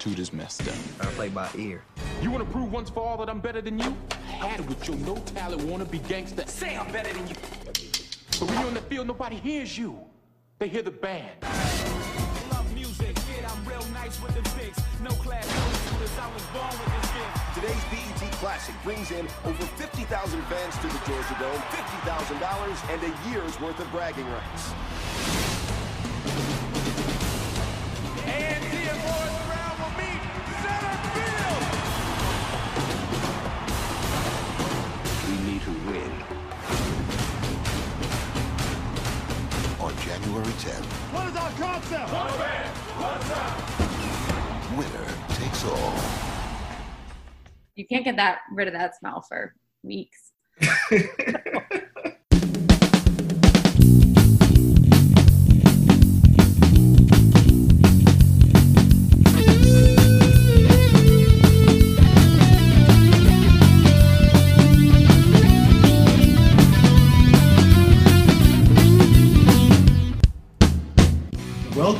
but attitude is messed up. I play by ear. You wanna prove once for all that I'm better than you? I had it with your no talent, wanna be gangster. Say I'm better than you. But when you're in the field, nobody hears you. They hear the band. love music. Kid, I'm real nice with the fix. No class, no shooters. I was born with this gift. Today's BET Classic brings in over 50,000 fans to the Georgia Dome, $50,000, and a year's worth of bragging rights. January 10th, What is our concept? One man, one time. winner takes all. You can't get that rid of that smell for weeks.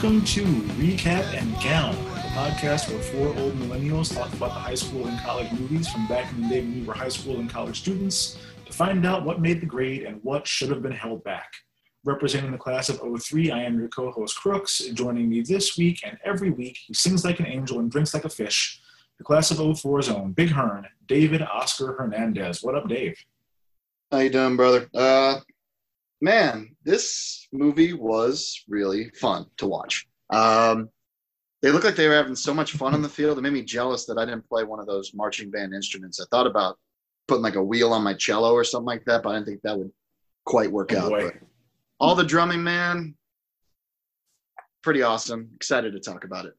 Welcome to Recap and Gown, the podcast where four old millennials talk about the high school and college movies from back in the day when we were high school and college students to find out what made the grade and what should have been held back. Representing the class of 03, I am your co host Crooks. Joining me this week and every week, he sings like an angel and drinks like a fish. The class of 04's own Big Hearn, David Oscar Hernandez. What up, Dave? How you doing, brother? Uh, man, this movie was really fun to watch. Um, they looked like they were having so much fun on the field. It made me jealous that I didn't play one of those marching band instruments. I thought about putting like a wheel on my cello or something like that, but I didn't think that would quite work Oh, out. But all the drumming, man, pretty awesome. Excited to talk about it.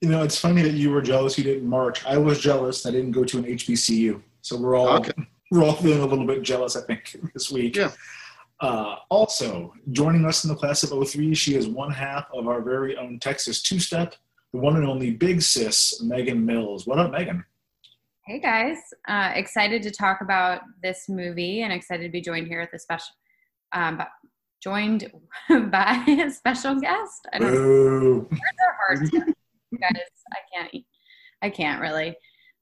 You know, it's funny that you were jealous you didn't march. I was jealous I didn't go to an HBCU. So we're all Okay. We're all feeling a little bit jealous, I think, this week. Yeah. Uh, also, joining us in the class of 03, she is one half of our very own Texas two step, the one and only big sis, Megan Mills. What up, Megan? Hey guys, uh, excited to talk about this movie and excited to be joined here at the special, um, bu- joined by a special guest. I don't know. Boo. Words are hard, guys. I can't. eat- I can't really.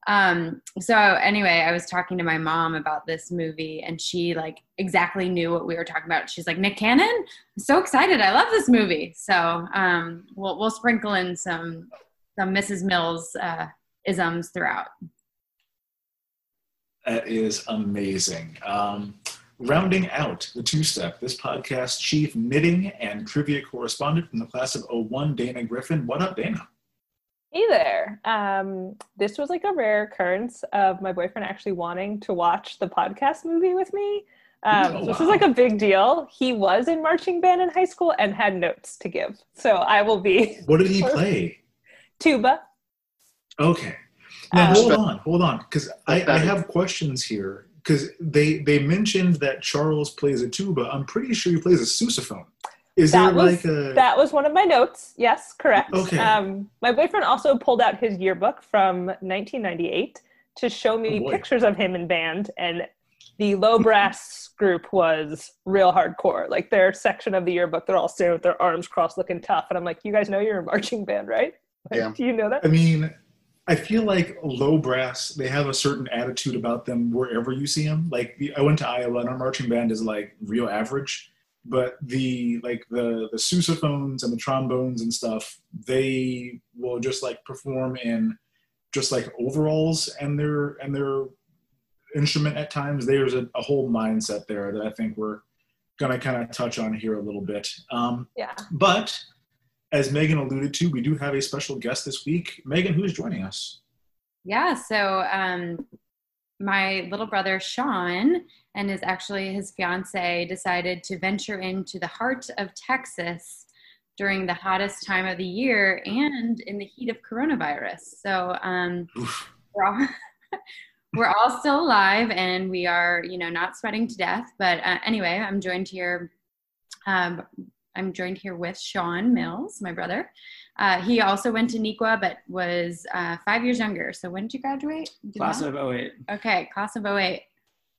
Um, so anyway, I was talking to my mom about this movie, and she like exactly knew what we were talking about. She's like, Nick Cannon, I'm so excited! I love this movie. So um, we'll we'll sprinkle in some some Mrs. Mills uh, isms throughout. That is amazing. Um, rounding out the two step, this podcast chief knitting and trivia correspondent from the class of 01, Dana Griffin. What up, Dana? Hey there. Um, this was like a rare occurrence of my boyfriend actually wanting to watch the podcast movie with me. Um, Oh, so This wow. is like a big deal. He was in marching band in high school and had notes to give. So I will be What did he play? tuba. Okay. Now Um, hold on, hold on, because I, I have questions here. Because they they mentioned that Charles plays a tuba. I'm pretty sure he plays a sousaphone. Is that was like a that was one of my notes. Yes, correct. Okay. Um, my boyfriend also pulled out his yearbook from 1998 to show me Oh, pictures of him in band, and the low brass group was real hardcore. Like their section of the yearbook, they're all standing with their arms crossed, looking tough, and I'm like, you guys know you're a marching band, right? Like, Yeah. Do you know that? I mean, I feel like low brass. They have a certain attitude about them wherever you see them. Like the, I went to Iowa, and our marching band is like real average. But the like the the sousaphones and the trombones and stuff, they will just like perform in just like overalls and their and their instrument at times. There's a, a whole mindset there that I think we're gonna kind of touch on here a little bit. Um, Yeah. but as Megan alluded to, we do have a special guest this week. Megan, who's joining us? Yeah, so um, my little brother Sean and is actually his fiance decided to venture into the heart of Texas during the hottest time of the year and in the heat of coronavirus. So um, we're all we're all still alive and we are you know not sweating to death. But uh, anyway, I'm joined here. Um, I'm joined here with Sean Mills, my brother. Uh, he also went to Niqua, but was uh, five years younger. So when did you graduate? You Class know? of 08. Okay, class of 08.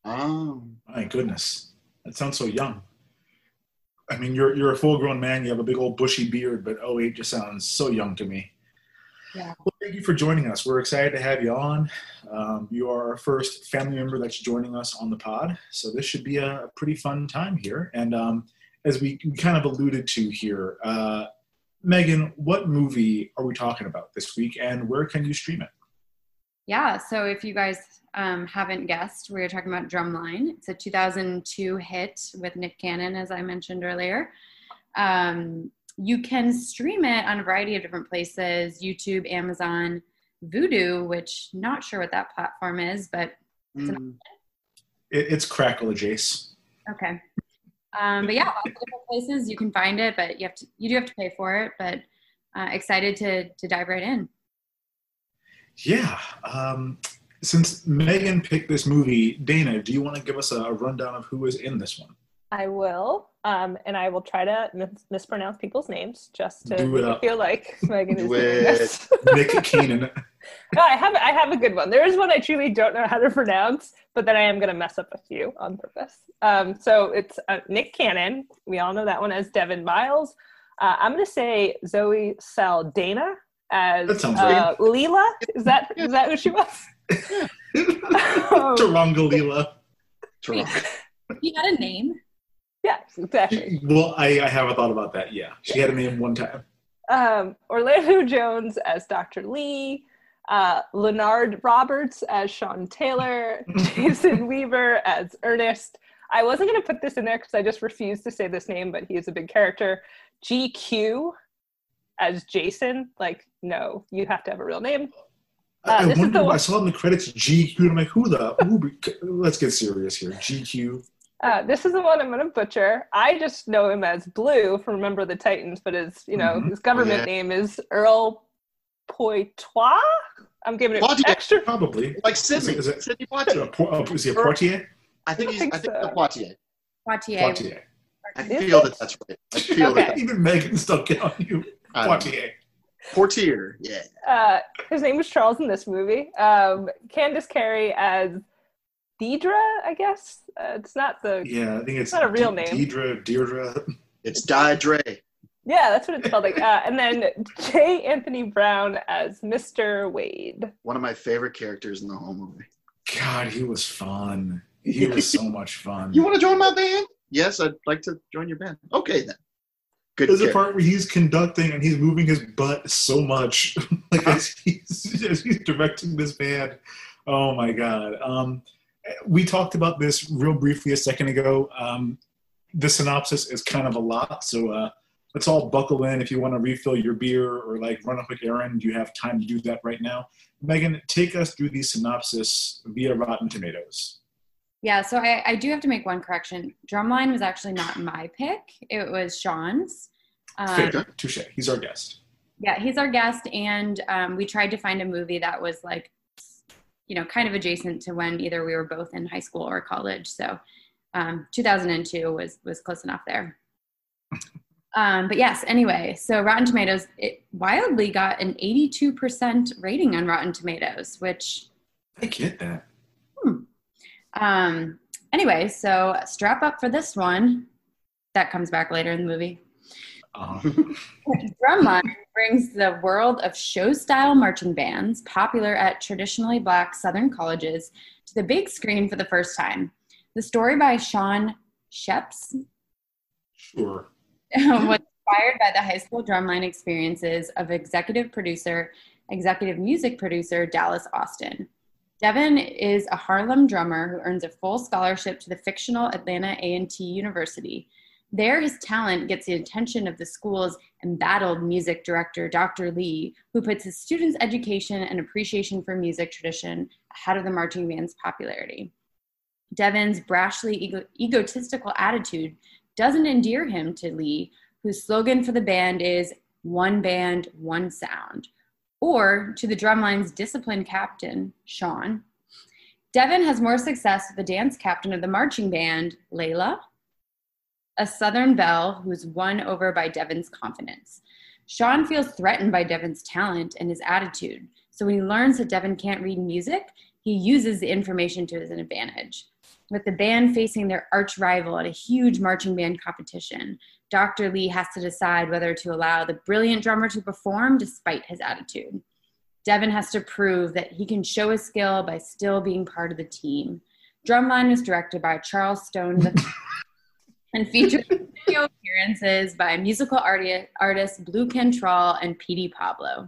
Oh, My goodness, that sounds so young. I mean, you're you're a full grown man. You have a big old bushy beard, but 08 just sounds so young to me. Yeah. Well, thank you for joining us. We're excited to have you on. Um, you are our first family member that's joining us on the pod, so this should be a pretty fun time here. And um, as we kind of alluded to here, uh, Megan, what movie are we talking about this week, and where can you stream it? Yeah, so if you guys um, haven't guessed, we're talking about Drumline. It's a 2002 hit with Nick Cannon, as I mentioned earlier. Um, you can stream it on a variety of different places YouTube, Amazon, Vudu, which not sure what that platform is, but mm, it it's Crackle, Jace. okay. Um, but yeah, lots of different places you can find it, but you have to you do have to pay for it. But uh, excited to to dive right in. Yeah. Um, since Megan picked this movie, Dana, do you want to give us a rundown of who is in this one? I will. Um, and I will try to mis- mispronounce people's names just to Do it up. feel like Megan is Do doing this. Nick Keenan. no, I have I have a good one. There is one I truly don't know how to pronounce, but then I am going to mess up a few on purpose. Um, so it's uh, Nick Cannon. We all know that one as Devin Miles. Uh, I'm going to say Zoe Saldana as That uh, Leela. Is that is that who she was? Tarangalila. Toronto. He had a name. Yes, exactly. Well, I, I haven't thought about that. Yeah, she had a name one time. um, Orlando Jones as Dr. Lee, uh, Leonard Roberts as Sean Taylor, Jason Weaver as Ernest. I wasn't going to put this in there because I just refused to say this name, but he is a big character. GQ as Jason. Like, no, you have to have a real name. Uh, I, I this wonder. the one- I saw in the credits GQ. And I'm like, who the? Who, let's get serious here. GQ. Uh, this is the one I'm going to butcher. I just know him as Blue from Remember the Titans, but his, you know, Mhm. his government yeah. name is Earl Poitois. I'm giving it Poitiers. extra Probably. Like Sidney. Is it- Sidney Uh, Poitier. Uh, is he a Portier? I think I he's. think I think so. the Poitier. Poitier. I feel that that's right. I feel Okay. that. Even Megan still get on you. I don't know. Portier. Portier. Yeah. Uh, his name was Charles in this movie. Um, Candace Carey as Deidre, I guess. Uh, it's not the. Yeah, I think it's Not a real De- name. Deidre, Deirdre. It's Die Dre. Yeah, that's what it's called. Like, uh, and then J. Anthony Brown as Mr. Wade. One of my favorite characters in the whole movie. God, he was fun. He was so much fun. You want to join my band? Yes, I'd like to join your band. Okay then. Good. There's a part where he's conducting and he's moving his butt so much, like as he's, as he's directing this band. Oh my god! Um, we talked about this real briefly a second ago. Um, the synopsis is kind of a lot, so uh, let's all buckle in. If you want to refill your beer or like run a quick errand, you have time to do that right now. Megan, take us through the synopsis via Rotten Tomatoes. Yeah, so I, I do have to make one correction. Drumline was actually not my pick; it was Sean's. Um, touche. He's our guest. yeah, he's our guest, and um, we tried to find a movie that was like, you know, kind of adjacent to when either we were both in high school or college. So, um, 2002 was was close enough there. Um, but yes, anyway, so Rotten Tomatoes it wildly got an 82% rating on Rotten Tomatoes, which I get that. Um, anyway, so strap up for this one. That comes back later in the movie. Uh, Drumline brings the world of show style marching bands, popular at traditionally black Southern colleges, to the big screen for the first time. The story by Shawn Schepps sure. was inspired by the high school drumline experiences of executive producer, executive music producer Dallas Austin. Devin is a Harlem drummer who earns a full scholarship to the fictional Atlanta A&T University. There, his talent gets the attention of the school's embattled music director, Dr. Lee, who puts his students' education and appreciation for music tradition ahead of the marching band's popularity. Devin's brashly ego- egotistical attitude doesn't endear him to Lee, whose slogan for the band is one band, one sound, or to the drumline's disciplined captain, Sean. Devin has more success with the dance captain of the marching band, Layla, a Southern belle who is won over by Devin's confidence. Sean feels threatened by Devin's talent and his attitude. So when he learns that Devin can't read music, he uses the information to his advantage. With the band facing their arch rival at a huge marching band competition, Dr. Lee has to decide whether to allow the brilliant drummer to perform despite his attitude. Devin has to prove that he can show his skill by still being part of the team. Drumline was directed by Charles Stone and featured video appearances by musical arti- artists Blu Cantrell and Petey Pablo.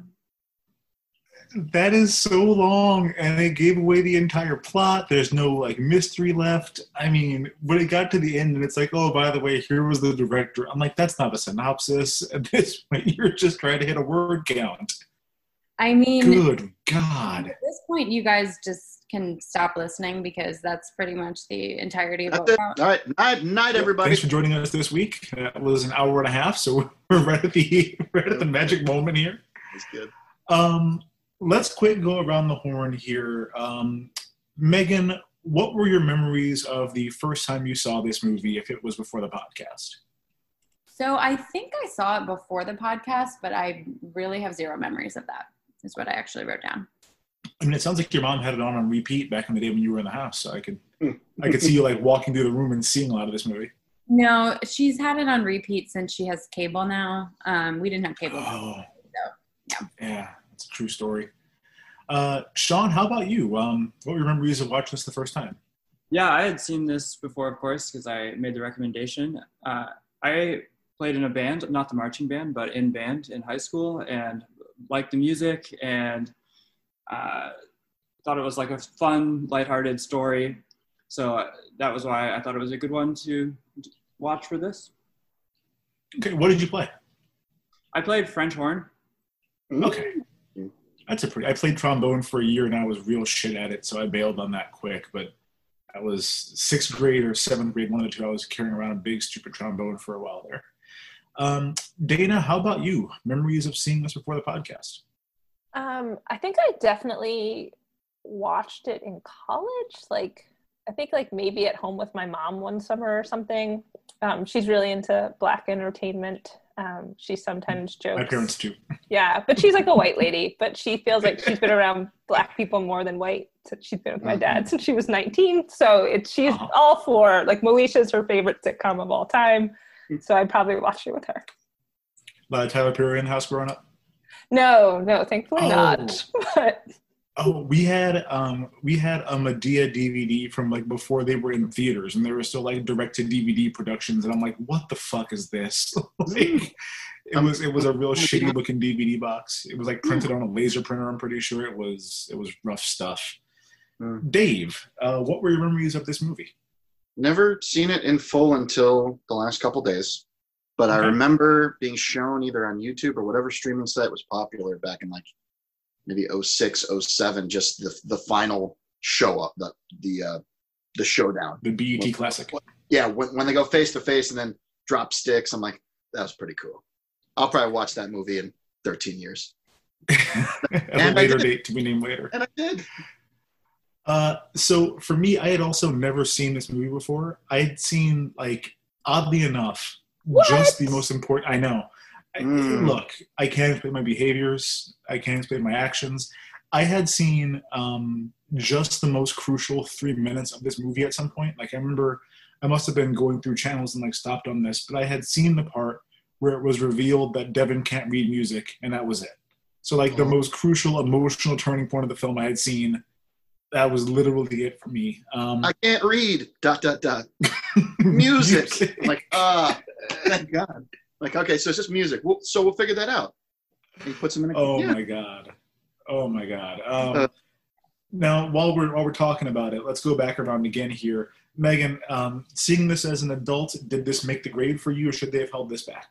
That is so long, and it gave away the entire plot. There's no like mystery left. I mean, when it got to the end, and it's like, oh, by the way, here was the director. I'm like, that's not a synopsis. At this point, you're just trying to hit a word count. I mean, Good God. at this point, you guys just can stop listening because that's pretty much the entirety of what it. All right. Night, night, everybody. Thanks for joining us this week. That was an hour and a half, so we're right at the right at the magic moment here. That's good. Um, let's quick go around the horn here. Um, Megan, what were your memories of the first time you saw this movie, if it was before the podcast? So I think I saw it before the podcast, but I really have zero memories of that. Is what I actually wrote down. I mean, it sounds like your mom had it on on repeat back in the day when you were in the house. So I could, I could see you like walking through the room and seeing a lot of this movie. No, she's had it on repeat since she has cable now. Um, we didn't have cable. Oh, yeah. yeah, it's a true story. Uh, Sean, how about you? Um, what were your memories of watching this the first time? Yeah, I had seen this before, of course, because I made the recommendation. Uh, I played in a band, not the marching band, but in band in high school, and liked the music and uh, thought it was like a fun, lighthearted story. So uh, that was why I thought it was a good one to watch for this. Okay, what did you play? I played French horn. Okay. That's a pretty. I played trombone for a year and I was real shit at it, so I bailed on that quick. But I was sixth grade or seventh grade, one of the two. I was carrying around a big stupid trombone for a while there. Um, Dana, how about you? Memories of seeing this before the podcast? Um, I think I definitely watched it in college. Like, I think like maybe at home with my mom one summer or something. Um, she's really into black entertainment. Um, she sometimes jokes. My parents too. Yeah, but she's like a white lady, but she feels like she's been around black people more than white. So she's been with my dad since she was 19. So it's she's Uh-huh. all for like Moesha's her favorite sitcom of all time. So I'd probably watch it with her. A lot of Tyler Perry in the house growing up. No, no, thankfully Oh. not. But Oh, we had um we had a Madea DVD from like before they were in theaters, and they were still like direct to DVD productions, and I'm like, what the fuck is this? like, it was it was a real shitty looking DVD box. It was like printed on a laser printer. I'm pretty sure it was it was rough stuff. Mm. Dave, uh, what were your memories of this movie? Never seen it in full until the last couple days, but I remember being shown either on YouTube or whatever streaming site was popular back in like maybe 06, 07, just the the final show up, the the uh, the showdown. The BET classic. Yeah, when, when they go face to face and then drop sticks, I'm like, that was pretty cool. I'll probably watch that movie in 13 years, At a And I later date to be named later. and I did. Uh, so for me, I had also never seen this movie before. I had seen like oddly enough, just the most important. I know. Mm. Look, I can't explain my behaviors. I can't explain my actions. I had seen um, just the most crucial three minutes of this movie at some point. Like I remember, I must have been going through channels and like stopped on this, but I had seen the part where it was revealed that Devin can't read music, and that was it. So like the Oh. most crucial emotional turning point of the film I had seen that was literally it for me. Um, I can't read. Dot dot dot. Music. I'm like, ah, thank God. Like, okay, so it's just music. Well, so we'll figure that out. He puts them in a. oh yeah. my god. Oh my god. Um, Uh, now, while we're while we're talking about it, let's go back around again here. Megan, um, seeing this as an adult, did this make the grade for you, or should they have held this back?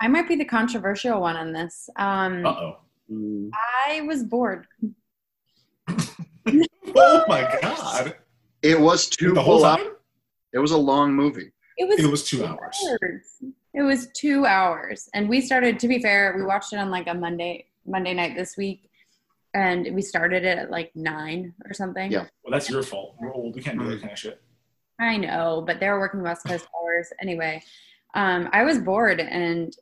I might be the controversial one on this. Um, Uh oh. I was bored. Oh my god! It was two The whole time? hours. It was a long movie. It was. It was two hours. It was two hours, and we started. To be fair, we watched it on like a Monday Monday night this week, and we started it at like nine or something. Yeah. Well, that's your fault. We're old. We can't do that kind of shit. I know, but they were working West Coast hours anyway. Um, I was bored, and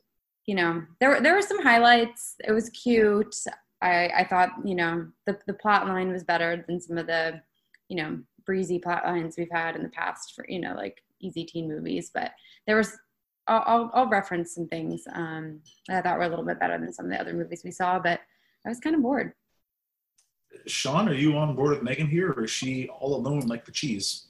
you know, there were there were some highlights. It was cute. I I thought you know the the plot line was better than some of the you know breezy plot lines we've had in the past for you know like easy teen movies. But there was I'll I'll, I'll reference some things um, that I thought were a little bit better than some of the other movies we saw. But I was kind of bored. Sean, are you on board with Megan here, or is she all alone like the cheese?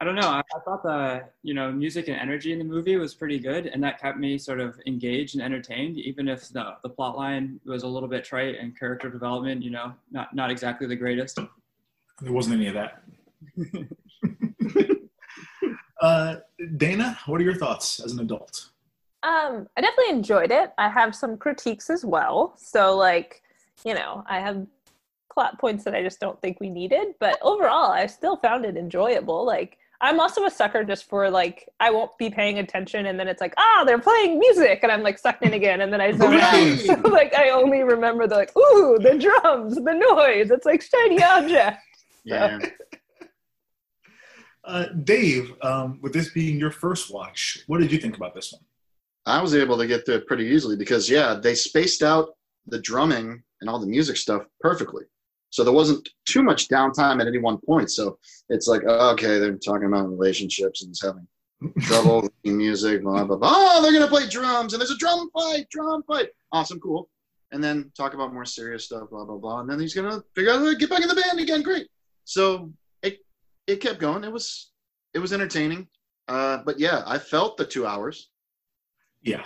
I don't know. I, I thought the you know music and energy in the movie was pretty good, and that kept me sort of engaged and entertained, even if the the plot line was a little bit trite and character development, you know, not not exactly the greatest. There wasn't any of that. uh, Dana, what are your thoughts as an adult? Um, I definitely enjoyed it. I have some critiques as well. So, like, you know, I have plot points that I just don't think we needed, but overall, I still found it enjoyable. Like, I'm also a sucker just for like I won't be paying attention, and then it's like, ah, they're playing music, and I'm like sucked in again, and then I zone out. So, like, I only remember the like, ooh, the drums, the noise. It's like shiny object. Yeah. Uh, Dave, um, with this being your first watch, what did you think about this one? I was able to get through it pretty easily because yeah, they spaced out the drumming and all the music stuff perfectly. So there wasn't too much downtime at any one point. So it's like, okay, they're talking about relationships and he's having trouble with music, blah blah blah. Oh, they're gonna play drums and there's a drum fight, drum fight. Awesome, cool. And then talk about more serious stuff, blah blah blah. And then he's gonna figure out how to get back in the band again. Great. So it it kept going. It was it was entertaining. Uh, but yeah, I felt the two hours Yeah,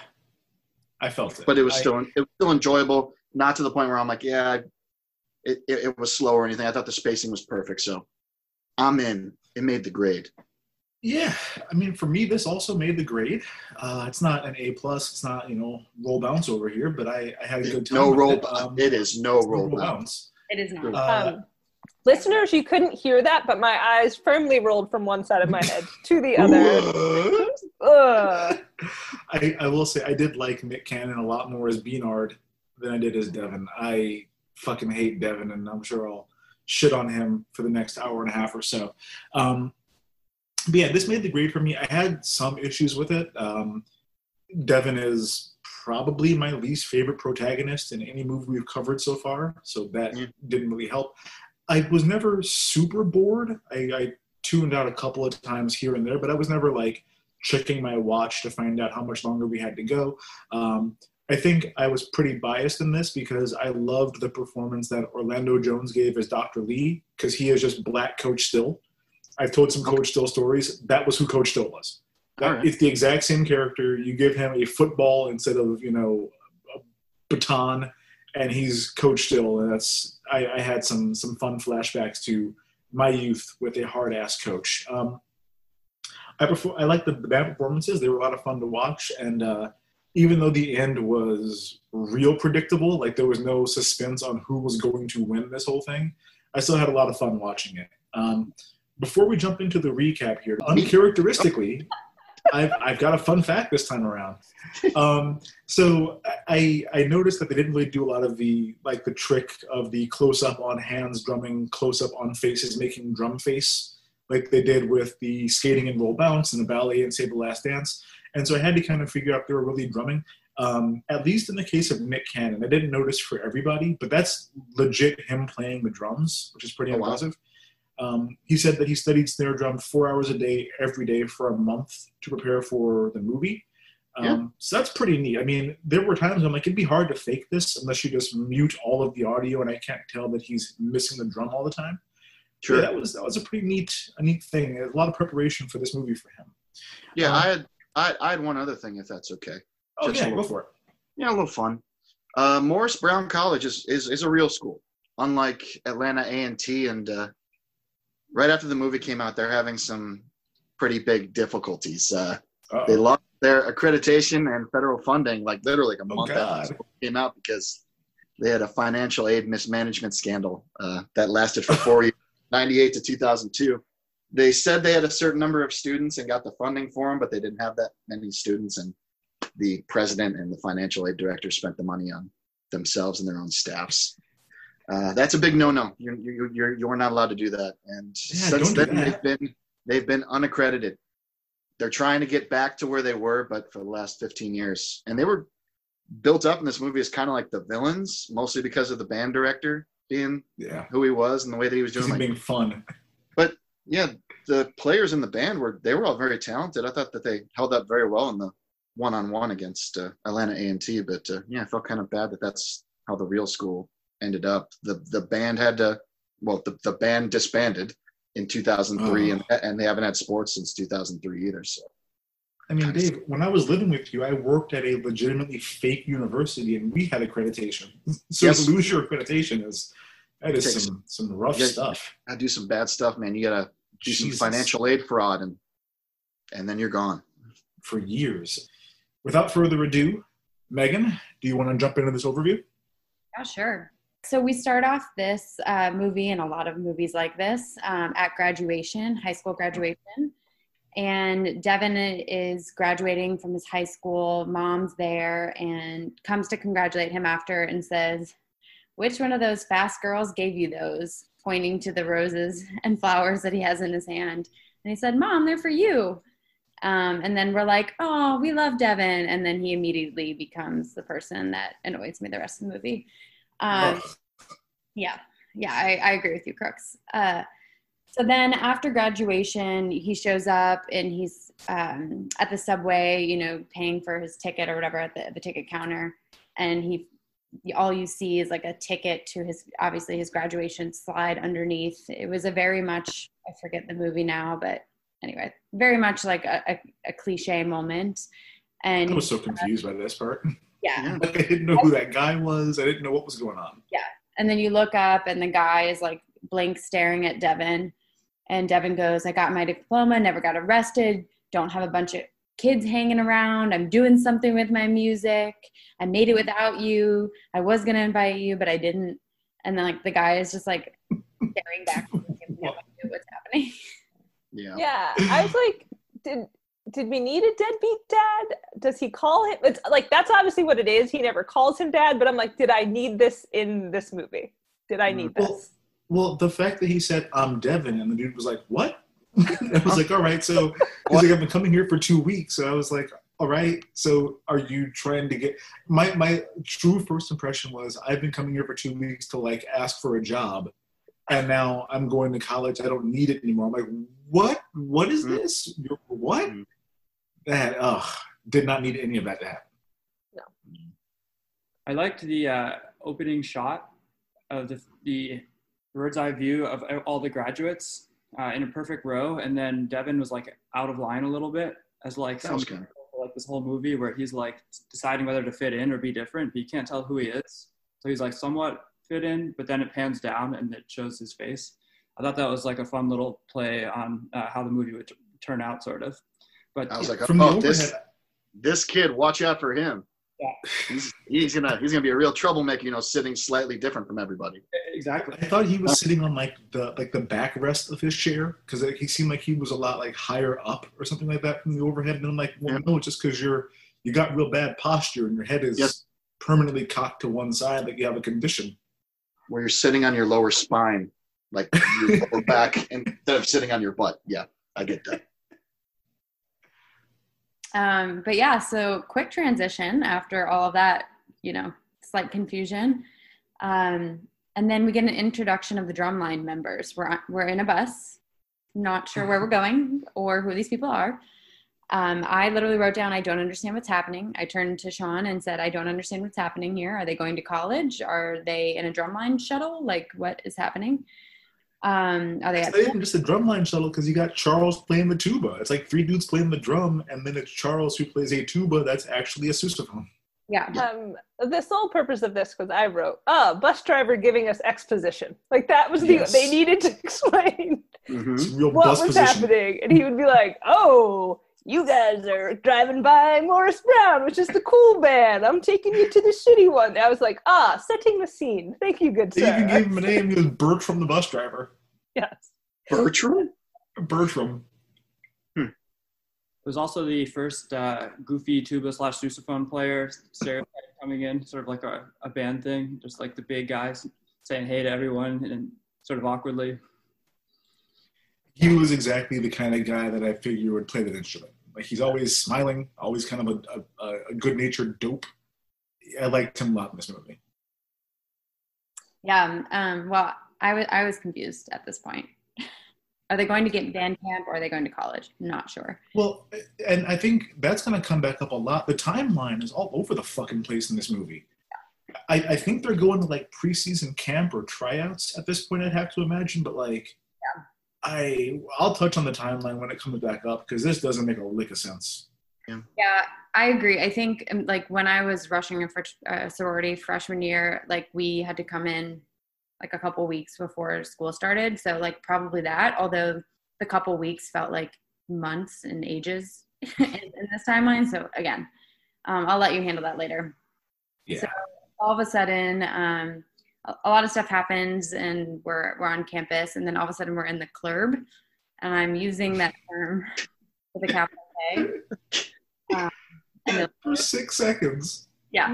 I felt it. but it was I- still it was still enjoyable. Not to the point where I'm like, yeah, it, it, it was slow or anything. I thought the spacing was perfect, so I'm in. It made the grade. Yeah, I mean, for me, this also made the grade. Uh, it's not an A plus. It's not you know roll bounce over here, but I, I had a good time. No roll. It, um, it is no no roll roll bounce. bounce. It is not. Uh, Um, listeners, you couldn't hear that, but my eyes firmly rolled from one side of my head to the other. I, I will say I did like Nick Cannon a lot more as Beanard than I did as Devin. I fucking hate Devin, and I'm sure I'll shit on him for the next hour and a half or so. Um, but yeah, this made the grade for me. I had some issues with it. Um, Devin is probably my least favorite protagonist in any movie we've covered so far, so that Yeah. didn't really help. I was never super bored. I, I tuned out a couple of times here and there, but I was never like checking my watch to find out how much longer we had to go. Um, I think I was pretty biased in this because I loved the performance that Orlando Jones gave as Dr. Lee because he is just black Coach Still. I've told some Coach Still stories. That was who Coach Still was. That, right. It's the exact same character. You give him a football instead of you know a baton, and he's Coach Still. And that's I, I had some some fun flashbacks to my youth with a hard ass coach. Um, I prefer I like the, the band performances. They were a lot of fun to watch, and uh, even though the end was real predictable, like there was no suspense on who was going to win this whole thing, I still had a lot of fun watching it. Um, before we jump into the recap here, uncharacteristically, I've, I've got a fun fact this time around. Um, so I I noticed that they didn't really do a lot of the like the trick of the close up on hands drumming, close up on faces making drum face like they did with the skating and roll bounce and the ballet and save the last dance. And so I had to kind of figure out if they were really drumming. Um, at least in the case of Nick Cannon, I didn't notice for everybody, but that's legit him playing the drums, which is pretty Oh, wow. Um, he said that he studied snare drum four hours a day every day for a month to prepare for the movie. Um, Yeah. So that's pretty neat. I mean, there were times I'm like, it'd be hard to fake this unless you just mute all of the audio and I can't tell that he's missing the drum all the time. Sure. Yeah, that was that was a pretty neat a neat thing. A lot of preparation for this movie for him. Yeah, Um, I had I, I had one other thing, if that's okay. Oh Just yeah, go for it. Yeah, a little fun. Uh, Morris Brown College is, is is a real school, unlike Atlanta A and T and uh, right after the movie came out, they're having some pretty big difficulties. Uh, they lost their accreditation and federal funding like literally like a Oh, month God. after it came out because they had a financial aid mismanagement scandal uh, that lasted for four years, 98 to 2002. They said they had a certain number of students and got the funding for them, but they didn't have that many students. And the president and the financial aid director spent the money on themselves and their own staffs. Uh, that's a big no-no. You're, you're, you're, you're not allowed to do that. And Yeah, since then, they've been they've been unaccredited. They're trying to get back to where they were, but for the last 15 years, and they were built up in this movie as kind of like the villains, mostly because of the band director being Yeah. who he was and the way that he was doing. Like, being fun. but yeah, the players in the band were they were all very talented. I thought that they held up very well in the one-on-one against uh, Atlanta A&T. But uh, yeah, I felt kind of bad that that's how the real school ended up. The the band had to well, the, the band disbanded in 2003, Oh. and and they haven't had sports since 2003 either. So I mean, Dave, when I was living with you, I worked at a legitimately fake university, and we had accreditation. So Yes. to lose your accreditation is that is Takes- some some rough Yeah. stuff. I do some bad stuff, man. You gotta do Jesus. some financial aid fraud, and and then you're gone. for years. Without further ado, Megan, do you want to jump into this overview? Yeah, sure. So we start off this uh, movie and a lot of movies like this um, at graduation, high school graduation. And Devin is graduating from his high school. Mom's there and comes to congratulate him after and says, Which one of those fast girls gave you those? Pointing to the roses and flowers that he has in his hand. And he said, Mom, they're for you. Um, and then we're like, Oh, we love Devin. And then he immediately becomes the person that annoys me the rest of the movie. Um, yeah, yeah, I, I agree with you, Crooks. Uh, so then after graduation, he shows up and he's um, at the subway, you know, paying for his ticket or whatever at the, the ticket counter. And he, all you see is like a ticket to his, obviously his graduation slide underneath. It was a very much, I forget the movie now, but anyway, very much like a, a, a cliche moment. And I was so confused by this part. yeah, Like I didn't know who that guy was. I didn't know what was going on. Yeah. And then you look up, and the guy is like blank staring at Devin. And Devin goes, I got my diploma, never got arrested, don't have a bunch of kids hanging around. I'm doing something with my music. I made it without you. I was going to invite you, but I didn't. And then, like, the guy is just like staring back at him, no what's happening. Yeah. Yeah, I was like, did did we need a deadbeat dad? Does he call him? It's like that's obviously what it is. He never calls him dad, but I'm like, did I need this in this movie? Did I need Well, this? Well, the fact that he said I'm Devin, and the dude was like, "What?" I was like, "All right." So he's like, "I've been coming here for two weeks." So I was like, "All right." So are you trying to get my my true first impression was I've been coming here for two weeks to like ask for a job, and now I'm going to college. I don't need it anymore. I'm like, "What? What is Mm. this? You're- What?" That ugh, did not need any of that to happen. I liked the uh, opening shot of the, the bird's eye view of all the graduates uh, in a perfect row, and then Devin was like out of line a little bit as like some was good. like this whole movie where he's like deciding whether to fit in or be different, but you can't tell who he is. So he's like somewhat fit in, but then it pans down and it shows his face. I thought that was like a fun little play on uh, how the movie would t- turn out, sort of. But I was like, From oh, this overhead, this kid, watch out for him. Yeah. He's he's gonna he's gonna be a real troublemaker. You know, sitting slightly different from everybody. exactly. I thought he was sitting on like the like the backrest of his chair because he seemed like he was a lot like higher up or something like that from the overhead. And I'm like, well, Yeah. no, just because you're you got real bad posture and your head is Yes. permanently cocked to one side, like you have a condition. Where you're sitting on your lower spine, like your lower back, instead of sitting on your butt. Yeah, I get that. Um, but yeah, so quick transition after all of that, you know, slight confusion. Um, and then we get an introduction of the drumline members. We're, we're in a bus, not sure where we're going or who these people are. Um, I literally wrote down, I don't understand what's happening. I turned to Sean and said, I don't understand what's happening here. Are they going to college? Are they in a drumline shuttle? Like, what is happening? Um, are they It's not even just a drumline shuttle because you got Charles playing the tuba. It's like three dudes playing the drum, and then it's Charles who plays a tuba that's actually a sousaphone. yeah. Um, the sole purpose of this was I wrote, oh, bus driver giving us exposition. Like that was the Yes. they needed to explain Mhm. What was position. happening? And he would be like, "Oh, you guys are driving by Morris Brown, which is the cool band. I'm taking you to the shitty one." I was like, "Ah, setting the scene. Thank you, good They sir." even gave him a name. He was Bertram, the bus driver. yes. Bertram? Bertram. It was also the first uh, goofy tuba slash sousaphone player stereotype coming in, sort of like a, a band thing, just like the big guys saying hey to everyone and sort of awkwardly. He was exactly the kind of guy that I figure would play that instrument. Like he's always smiling, always kind of a, a, a good-natured dope. I liked him a lot in this movie. Yeah. Um, well, I was I was confused at this point. Are they going to get band camp or are they going to college? Not sure. Well, and I think that's going to come back up a lot. The timeline is all over the fucking place in this movie. I, I think they're going to like preseason camp or tryouts at this point. I'd have to imagine, but like, I I'll touch on the timeline when it comes back up because this doesn't make a lick of sense. Yeah, I agree. I think um, like when I was rushing a fr- uh, sorority freshman year, like we had to come in like a couple weeks before school started. So like probably that. Although the couple weeks felt like months and ages in, in this timeline. So again, um, I'll let you handle that later. Yeah. So all of a sudden, um, a, a lot of stuff happens, and we're we're on campus, and then all of a sudden we're in the club, and I'm using that term with a capital K. Um, For six seconds. yeah,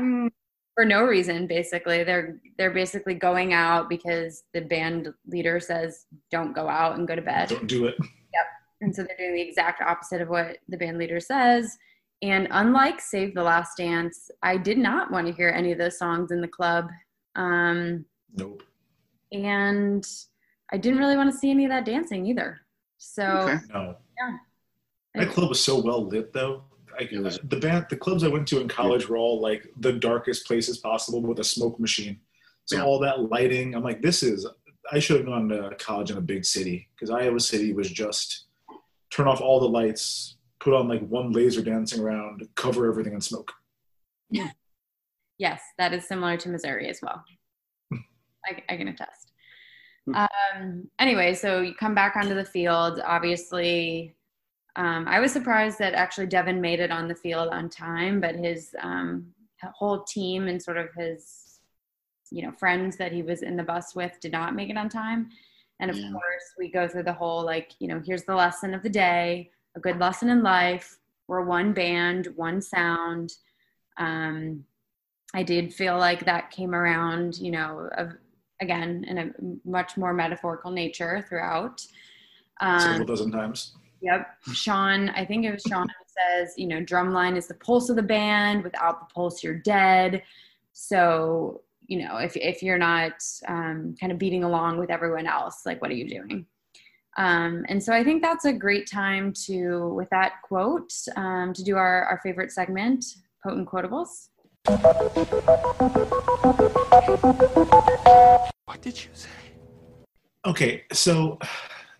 for no reason. Basically, they're they're basically going out because the band leader says don't go out and go to bed. Don't do it. Yep. And so they're doing the exact opposite of what the band leader says. And unlike Save the Last Dance, I did not want to hear any of those songs in the club. Um, Nope. and I didn't really want to see any of that dancing either. So, Okay. No. Yeah. That club was so well lit, though. I, the band, the clubs I went to in college were all like the darkest places possible with a smoke machine. So Yeah. all that lighting, I'm like, this is. I should have gone to college in a big city because Iowa City was just turn off all the lights, put on like one laser dancing around, cover everything in smoke. Yes, that is similar to Missouri as well. I, I can attest. Hmm. Um, anyway, so you come back onto the field. Obviously, um, I was surprised that actually Devin made it on the field on time, but his um, whole team and sort of his, you know, friends that he was in the bus with did not make it on time. And of Yeah. course, we go through the whole like, you know, here's the lesson of the day, a good lesson in life. We're one band, one sound. Um, I did feel like that came around, you know, of, again in a much more metaphorical nature throughout. Um, Several dozen times. Yep. Sean, I think it was Sean who says, you know, drumline is the pulse of the band. Without the pulse, you're dead. So, you know, if, if you're not um, kind of beating along with everyone else, like, what are you doing? Um, and so I think that's a great time to, with that quote, um, to do our, our favorite segment, Potent Quotables. What did you say? Okay, so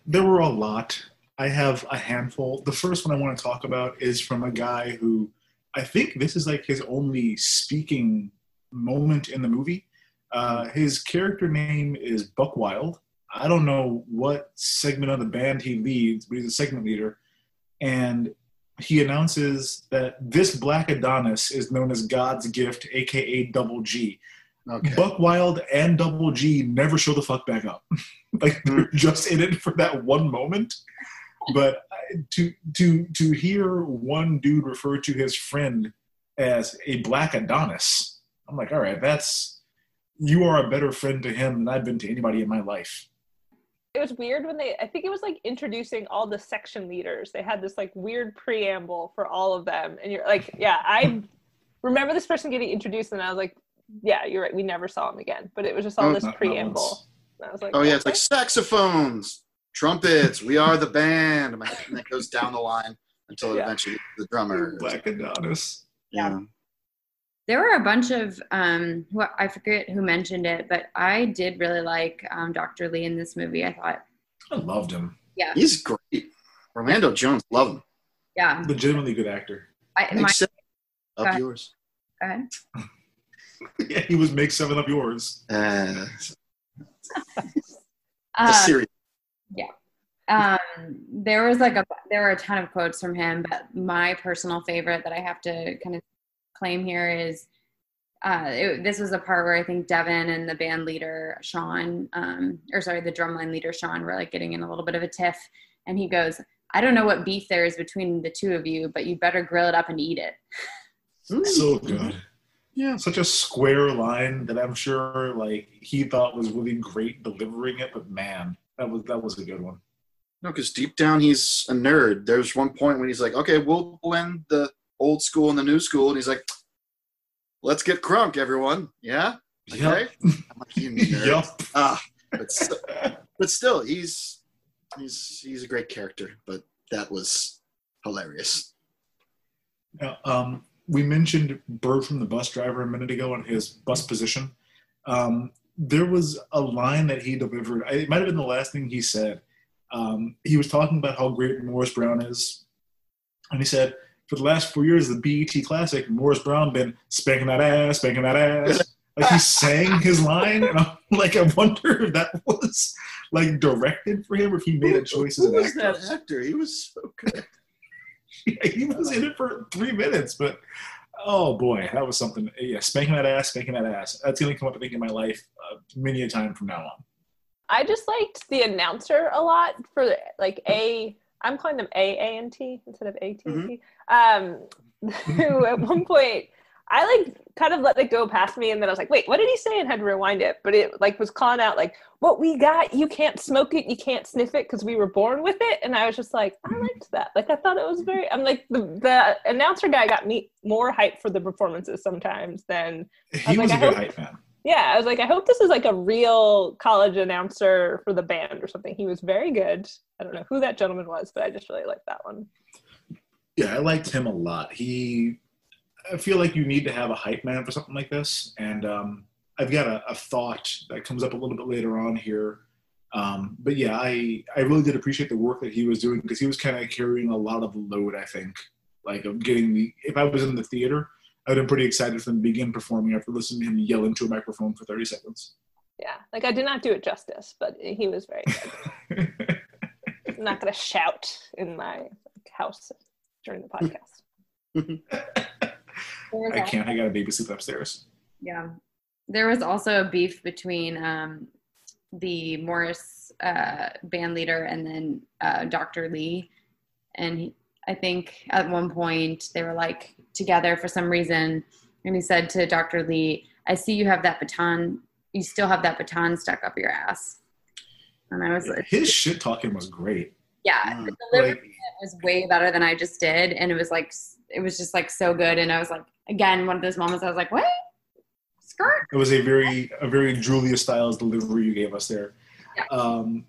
there were a lot. I have a handful. The first one I want to talk about is from a guy who I think this is like his only speaking moment in the movie. Uh, his character name is Buck Wild. I don't know what segment of the band he leads, but he's a segment leader. And he announces that this Black Adonis is known as God's gift, aka Double G. Okay. Buck Wild and Double G never show the fuck back up. like they're hmm. just in it for that one moment. But to to to hear one dude refer to his friend as a black Adonis, I'm like, all right, that's you are a better friend to him than I've been to anybody in my life. It was weird when they, I think it was like introducing all the section leaders. They had this like weird preamble for all of them. And you're like, yeah, I remember this person getting introduced and I was like, yeah, you're right. We never saw him again. But it was just all Oh, this Not- not preamble. once. And I was like, Oh yeah, it's like saxophones, trumpets. We are the band, and then it goes down the line until it Yeah. eventually the drummer. Black Adonis. Yeah. There were a bunch of, um, who, I forget who mentioned it, but I did really like um, Dr. Lee in this movie. I thought, I loved him. yeah, He's great. Orlando Jones, love him. yeah. Legitimately good actor. I, my, Except Go up ahead. yours. go ahead. yeah, he was make seven of yours. Uh, Um, the serious. um, there was like a there were a ton of quotes from him, but my personal favorite that I have to kind of claim here is uh, it, this was a part where I think Devin and the band leader Sean, um, or sorry, the drumline leader Sean, were like getting in a little bit of a tiff, and he goes, "I don't know what beef there is between the two of you, but you better grill it up and eat it." So good. Yeah. Such a square line that I'm sure like he thought was really great delivering it, but man, that was that was a good one. No, because deep down he's a nerd. There's one point when he's like, "Okay, we'll blend the old school and the new school," and he's like, "Let's get crunk, everyone." Yeah. Okay. Yep. I'm like, "You nerd." Yup. Ah, but, st- but still, he's he's he's a great character. But that was hilarious. Now, um, we mentioned Bird from the bus driver a minute ago on his bus position. Um, there was a line that he delivered. I- It might have been the last thing he said. Um, he was talking about how great Morris Brown is, and he said, "For the last four years, the BET Classic, Morris Brown been spanking that ass, spanking that ass." Like he sang his line, and I'm like, I wonder if that was like directed for him, or if he made a choice as Who an was actor. that actor? He was so good. Yeah, he was in it for three minutes, but oh boy, that was something. Yeah, spanking that ass, spanking that ass. That's gonna come up, I think, in my life uh, many a time from now on. I just liked the announcer a lot for like a. I'm calling them A A and T instead of A T T. Um, who at one point I like kind of let it go past me, and then I was like, "Wait, what did he say?" and had to rewind it. But it like was calling out like, "What we got, you can't smoke it, you can't sniff it, because we were born with it." And I was just like, I liked that. Like I thought it was very. I'm like the the announcer guy got me more hype for the performances sometimes than He like, was a I good hype man. Yeah, I was like, I hope this is like a real college announcer for the band or something. He was very good. I don't know who that gentleman was, but I just really liked that one. Yeah, I liked him a lot. He, I feel like you need to have a hype man for something like this, and um, I've got a, a thought that comes up a little bit later on here. Um, but yeah, I I really did appreciate the work that he was doing because he was kind of carrying a lot of the load. I think, like of getting the. If I was in the theater, I'd been pretty excited for him to begin performing after listening to him yell into a microphone for thirty seconds. Yeah, like I did not do it justice, but he was very good. I'm not gonna shout in my house during the podcast. I can't. I got a baby sleep upstairs. Yeah. There was also a beef between um, the Morris uh, band leader and then uh, Dr. Lee. And he, I think at one point they were like together for some reason. And he said to Dr. Lee, I see you have that baton. You still have that baton stuck up your ass. And I was like, His shit talking was great. yeah, the delivery Like, was way better than I just did. And it was like, it was just like so good. And I was like, again, one of those moments I was like, what? Skirt? It was a very a very Julia Stiles delivery you gave us there. Yeah. Um,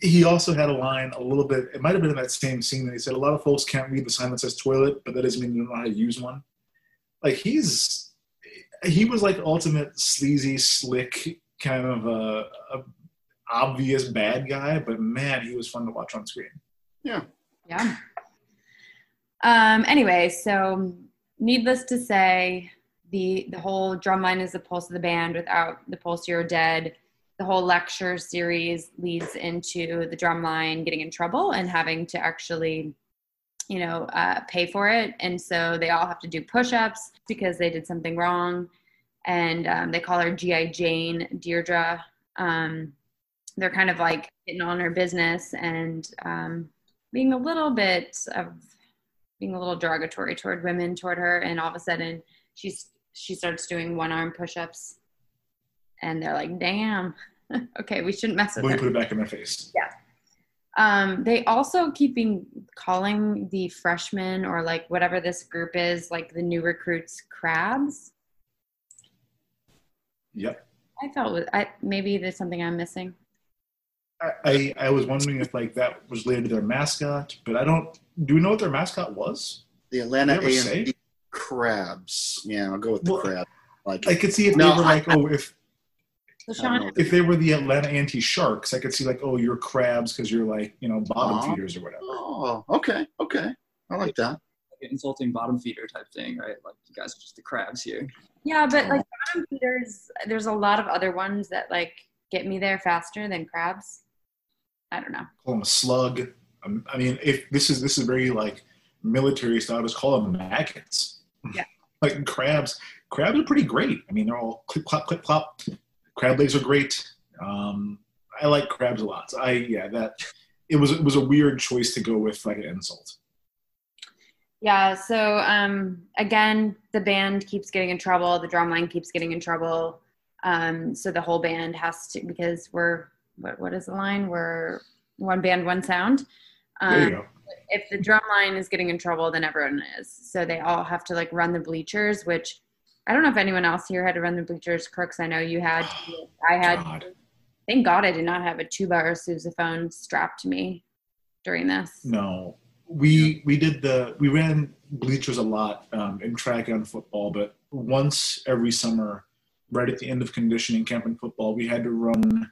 he also had a line a little bit. It might have been in that same scene that he said, "A lot of folks can't read the sign that says toilet, but that doesn't mean they don't know how to use one." Like he's he was like ultimate sleazy, slick kind of a, a obvious bad guy, but man, he was fun to watch on screen. Yeah. Yeah. Um, anyway, so needless to say, the the whole drumline is the pulse of the band. Without the pulse, you're dead. The whole lecture series leads into the drumline getting in trouble and having to actually, you know, uh, pay for it. And so they all have to do push-ups because they did something wrong. And um, they call her GI Jane, Deirdre. Um, they're kind of like getting on her business and um, being a little bit of being a little derogatory toward women toward her and all of a sudden she's she starts doing one arm push-ups and they're like damn okay we shouldn't mess with Will you her put it back in their face? Yeah. Um, they also keep being calling the freshmen or like whatever this group is like the new recruits crabs Yep. i felt with i maybe there's something i'm missing I, I I was wondering if like that was related to their mascot, but I don't. Do we know what their mascot was? The Atlanta Did they ever A&M crabs. Yeah, I'll go with the Well, crab. Like I could see if No, they were I- like, oh, if so sean if they were the Atlanta Anti Sharks, I could see like, oh, you're crabs because you're like, you know, bottom Aw. feeders or whatever. Oh, okay, okay. I like that. Like an insulting bottom feeder type thing, right? Like you guys are just the crabs here. yeah but like bottom feeders there's a lot of other ones that like get me there faster than crabs I don't know. Call them a slug. Um, I mean, if this is this is very like military style, just call them maggots. Yeah. like crabs. Crabs are pretty great. I mean, they're all clip clop clip clop. Crab legs are great. Um, I like crabs a lot. So I yeah that it was it was a weird choice to go with like an insult. Yeah, so um, again, the band keeps getting in trouble. The drumline keeps getting in trouble. Um, so the whole band has to because we're what what is the line? We're one band, one sound. There you Um, go. if the drum line is getting in trouble, then everyone is. So they all have to like run the bleachers, which I don't know if anyone else here had to run the bleachers. Crooks, I know you had. I had. God. Thank God I did not have a tuba or a sousaphone strapped to me during this. No, we we did the we ran bleachers a lot um, in track and football, but once every summer, right at the end of conditioning camp in football, we had to run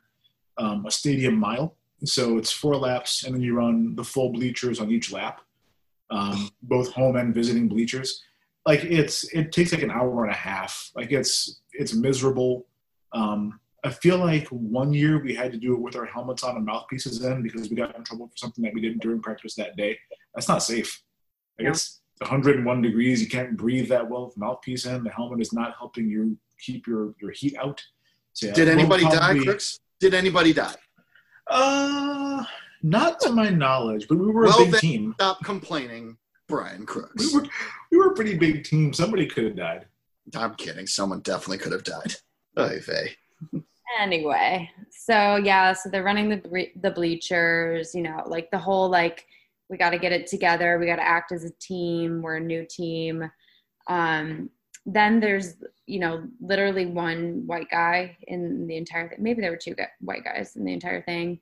um, a stadium mile. So it's four laps, and then you run the full bleachers on each lap, um, both home and visiting bleachers. Like it's it takes like an hour and a half. Like it's it's miserable. Um, I feel like one year we had to do it with our helmets on and mouthpieces in because we got in trouble for something that we did during practice that day. That's not safe. Like No. it's 101 degrees. You can't breathe that well with mouthpiece in. The helmet is not helping you keep your, your heat out. So, yeah, Did we'll anybody die, probably- Crooks? Did anybody die? Uh, not to my knowledge, but we were Well, a big then- team. Stop complaining, Brian Crooks. We were we were a pretty big team. Somebody could have died. I'm kidding. Someone definitely could have died. Oy vey. anyway so yeah so they're running the bre- the bleachers you know like the whole like we got to get it together we got to act as a team we're a new team um then there's you know literally one white guy in the entire thing maybe there were two gu- white guys in the entire thing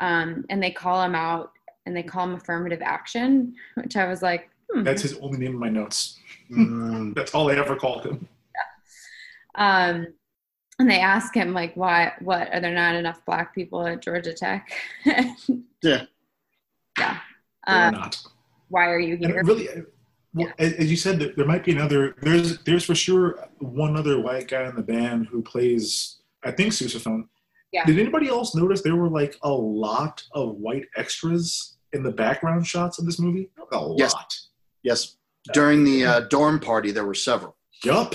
um and they call him out and they call him affirmative action which i was like hmm. That's his only name in my notes. Mm, That's all I ever called him. um and they ask him like why what are there not enough black people at georgia tech Yeah. yeah um, not. why are you And here really, uh, well, as as you said, there- there might be another. There's there's for sure one other white guy in the band who plays, I think, sousaphone. Yeah. Did anybody else notice there were like a lot of white extras in the background shots of this movie? A Yes. lot. yes. During the uh, dorm party, there were several. Yup.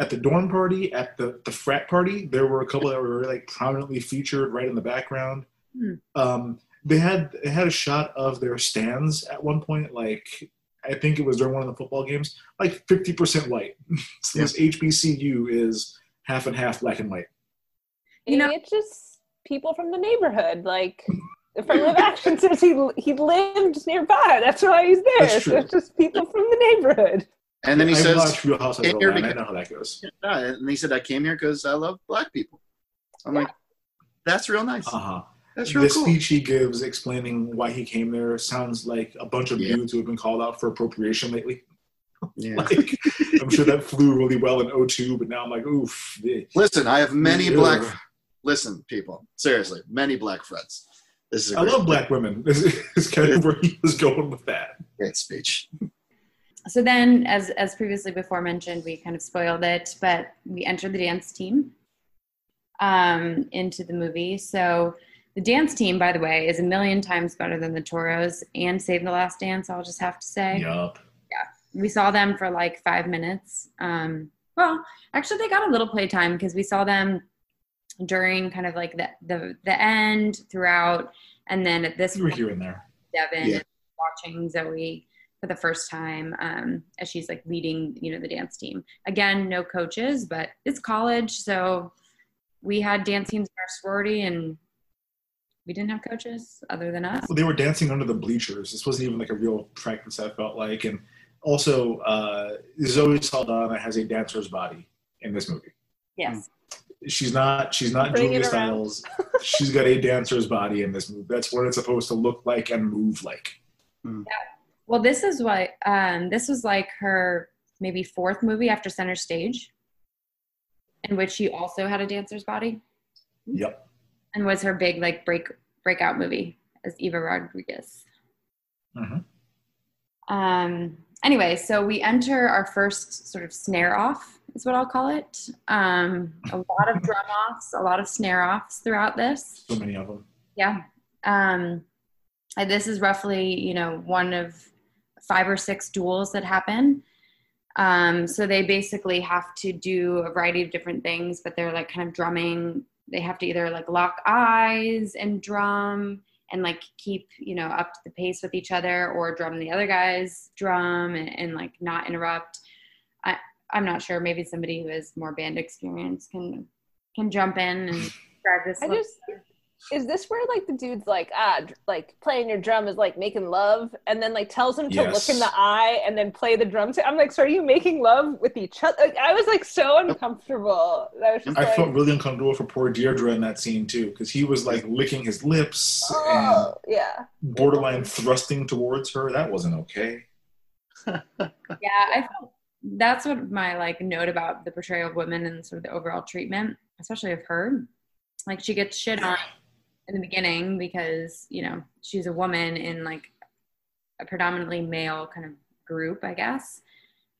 At the dorm party, at the, the frat party, there were a couple that were like prominently featured right in the background. Hmm. Um, they had they had a shot of their stands at one point, like I think it was during one of the football games, like fifty percent white. so this HBCU is half and half black and white. You know- it's just people from the neighborhood. Like affirmative action says he he lived nearby. That's why he's there. That's So true. it's just people from the neighborhood. And then he I says, watched Real Housewives "Hey, of here Atlanta. we I know how that goes. Yeah, and he said, I came here because I love black people. I'm like, that's real nice. Uh huh. That's The real cool. The speech he gives explaining why he came there sounds like a bunch of Yeah. dudes who have been called out for appropriation lately. Yeah. Like, I'm sure that flew really well in 02, but now I'm like, oof. Listen, I have many Yeah. black. Listen, people, seriously, many black friends. This is a I great, love black women. This is kind of where he was going with that. great speech. so then as as previously before mentioned we kind of spoiled it but we entered the dance team um into the movie so the dance team by the way is a million times better than the toros and save the last dance i'll just have to say Yup. Yeah, we saw them for like five minutes um well actually they got a little playtime because we saw them during kind of like the the, the end throughout and then at this You were point here and there. Devin Yeah. watching Zoe for the first time um, as she's like leading, you know, the dance team. Again, no coaches, but it's college, so we had dance teams in our sorority, and we didn't have coaches other than us. Well, they were dancing under the bleachers. This wasn't even like a real practice, I felt like. And also, uh, Zoe Saldana has a dancer's body in this movie. Yes, She's not. She's not Bring Julia it around. Stiles. she's got a dancer's body in this movie. That's what it's supposed to look like and move like. Yeah. Well, this is what um, this was like her maybe fourth movie after Center Stage, in which she also had a dancer's body, Yep. and was her big like break breakout movie as Eva Rodriguez. Mhm. Um, anyway, so we enter our first sort of snare off, is what I'll call it. Um, a lot of drum offs, a lot of snare offs throughout this. So many of them. Yeah. Um, this is roughly, you know, one of five or six duels that happen. Um, so they basically have to do a variety of different things, but they're like kind of drumming. They have to either like lock eyes and drum and like keep, you know, up to the pace with each other or drum the other guy's drum and, and like not interrupt. I, I'm not sure. Maybe somebody who has more band experience can can jump in and describe this. I just is this where like the dude's like ah like playing your drum is like making love and then like tells him to Yes. look in the eye and then play the drums i'm like so are you making love with each other like, i was like so uncomfortable i was just I like felt really uncomfortable for poor Deirdre in that scene too, because he was like licking his lips oh yeah and borderline thrusting towards her. That wasn't okay. yeah i felt that's what my like note about the portrayal of women and sort of the overall treatment especially of her like she gets shit on in the beginning because you know she's a woman in like a predominantly male kind of group i guess.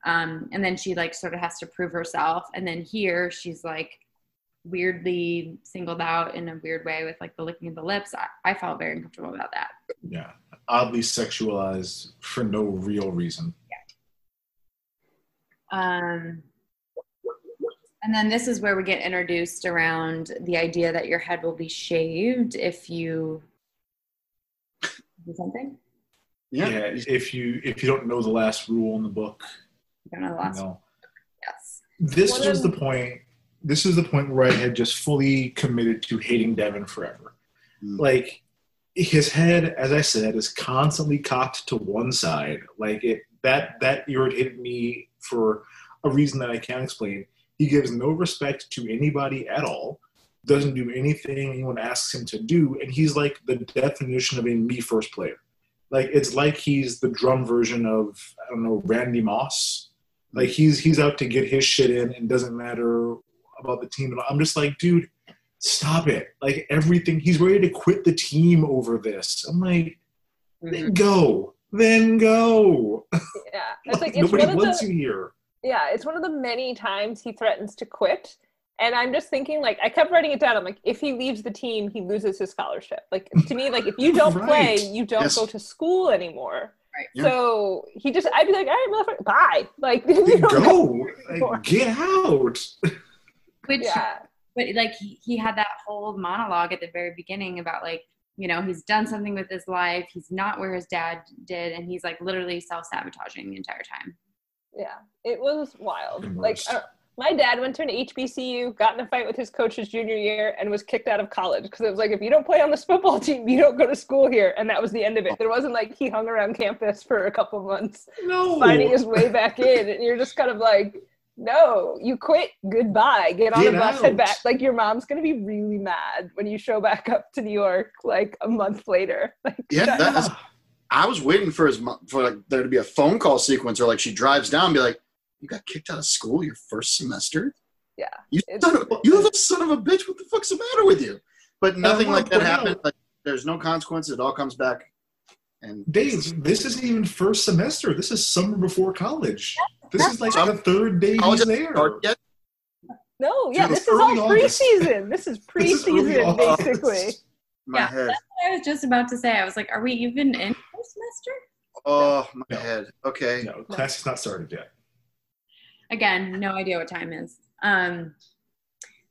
Um, and then she like sort of has to prove herself. And then here she's like weirdly singled out in a weird way with like the licking of the lips. I, I felt very uncomfortable about that. Yeah, oddly sexualized for no real reason. yeah. Um, and then this is where we get introduced around the idea that your head will be shaved if you do something. Yeah. Yeah, if you if you don't know the last rule in the book, I don't know the last know. Yes. This One was of- the point. This is the point where I had just fully committed to hating Devin forever. Mm. Like his head, as I said, is constantly cocked to one side. Like it that that irritated me for a reason that I can't explain. He gives no respect to anybody at all. Doesn't do anything anyone asks him to do, and he's like the definition of a me first player. Like it's like he's the drum version of I don't know Randy Moss. Like he's he's out to get his shit in and doesn't matter about the team. And I'm just like, dude, stop it. Like everything, he's ready to quit the team over this. I'm like, mm-hmm. then go, then go. yeah it's like it's Nobody wants the you here. Yeah it's one of the many times he threatens to quit and i'm just thinking like i kept writing it down i'm like if he leaves the team he loses his scholarship like to me like if you don't play you don't Yes. go to school anymore Right. Yeah. so he just i'd be like all right motherfucker bye like you Then don't go. Like, get out. Which, yeah but like he, he had that whole monologue at the very beginning about like, you know, he's done something with his life. He's not where his dad did. And he's like literally self sabotaging the entire time. Yeah, it was wild. Like uh, my dad went to an HBCU, got in a fight with his coach his junior year, and was kicked out of college because it was like if you don't play on this football team, you don't go to school here, and that was the end of it. There wasn't like he hung around campus for a couple months No. finding his way back in, and you're just kind of like, no, you quit. Goodbye. Get on Get the bus, head back. Like your mom's gonna be really mad when you show back up to New York like a month later. Like Yeah, shut that up. is, I was waiting for his mo- for like there to be a phone call sequence or like she drives down and be like, "You got kicked out of school your first semester? Yeah, You It's- son of, you little son of a bitch! What the fuck's the matter with you?" But nothing like that happened. Like there's no consequences. It all comes back. And Dave, this isn't even first semester. This is summer before college. This is like That's- the third day he's there. No, yeah, Dude, this is all early August. preseason. This is This is preseason, basically. My Yeah. head. I was just about to say, I was like, are we even in first semester? Oh, my No. head. Okay. No, class has not started yet. again no idea what time is um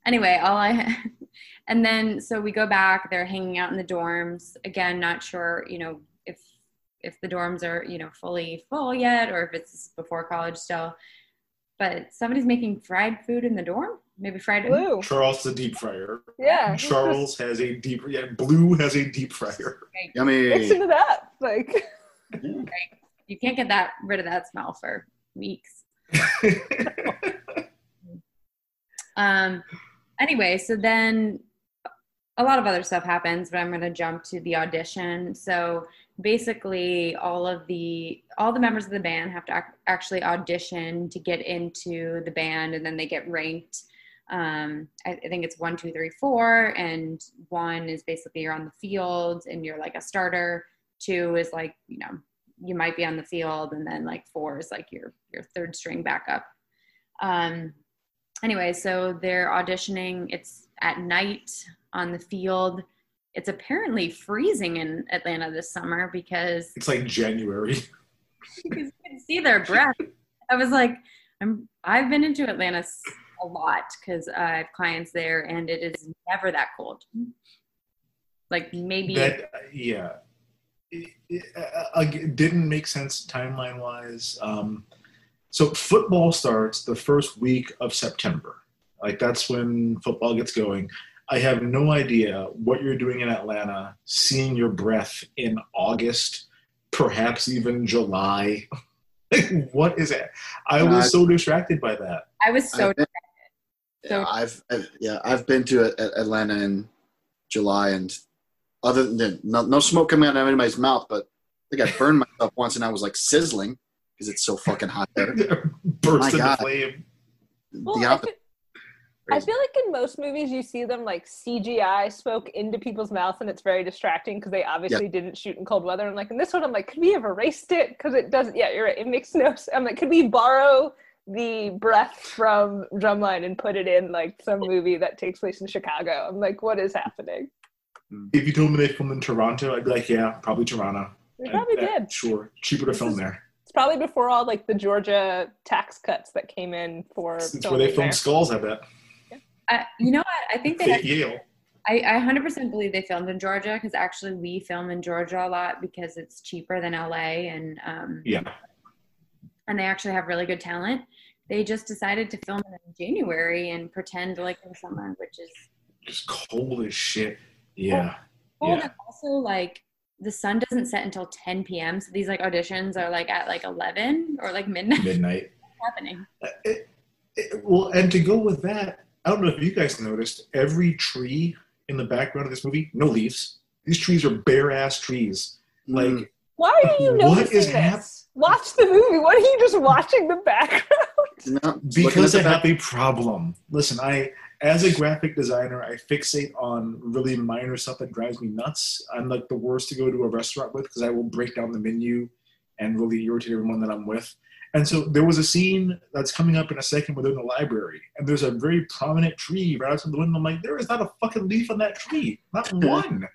anyway all i and then so we go back they're hanging out in the dorms again not sure you know if if the dorms are you know fully full yet or if it's before college still but somebody's making fried food in the dorm maybe fried Blue. Charles the deep fryer. Yeah. Charles has a deep yeah, Blue has a deep fryer. Yummy. Mixing it up. Like you can't get that rid of that smell for weeks Um, anyway, so then a lot of other stuff happens, but I'm going to jump to the audition. So basically, all of the all the members of the band have to ac- actually audition to get into the band, and then they get ranked. Um, I, I think it's one, two, three, four, and one is basically you're on the field and you're like a starter. Two is like you know you might be on the field, and then like four is like your your third string backup. Um, anyway, so they're auditioning. It's at night on the field. it's apparently freezing in Atlanta this summer because It's like January. you can see their breath. I was like, I'm I've been into Atlanta a lot because I have clients there, and it is never that cold. Like maybe That yeah, it, it, uh, it didn't make sense timeline wise. Um, so football starts the first week of September. Like that's when football gets going. I have no idea what you're doing in Atlanta, seeing your breath in August, perhaps even July. what is it? I Uh, was so distracted by that. I was so I've been- So- yeah, I've I've- yeah I've been to A- A- Atlanta in July, and other than no, no smoke coming out of anybody's mouth, but I think I burned myself once, and I was like sizzling because it's so fucking hot there. Burst into God. flame. Well, the I opposite. feel, I feel like in most movies you see them like CGI smoke into people's mouths and it's very distracting because they obviously didn't shoot in cold weather. I'm like, in this one, I'm like, could we have erased it? Because it doesn't. Yeah, you're right. It makes no. s- I'm like, could we borrow the breath from Drumline and put it in like some movie that takes place in Chicago? I'm like, what is happening? If you told me they filmed in Toronto, I'd be like, yeah, probably Toronto. They probably I- I- did. Sure, cheaper to This film is- there. It's probably before all like the Georgia tax cuts that came in for. It's where filming they there. Skulls. I bet. I, you know what? I think they. At Yale. I, I 100% believe they filmed in Georgia because actually we film in Georgia a lot because it's cheaper than LA and um, Yeah. and they actually have really good talent. They just decided to film in January and pretend like in summer, which is Just cold as shit. Yeah. cold. Yeah. And also, like the sun doesn't set until 10 p.m. So these like auditions are like at like 11 or like midnight. Midnight. happening. It- it- well, and to go with that, I don't know if you guys noticed, every tree in the background of this movie, no leaves. These trees are bare ass trees. Like, Mm. Why are you What noticing is this? hap- Watch the movie. What are you just watching the background? No, because I at have a problem. Listen, I as a graphic designer, I fixate on really minor stuff that drives me nuts. I'm like the worst to go to a restaurant with because I will break down the menu and really irritate everyone that I'm with. And so there was a scene that's coming up in a second within the library, and there's a very prominent tree right outside the window. I'm like, there is not a fucking leaf on that tree, not one.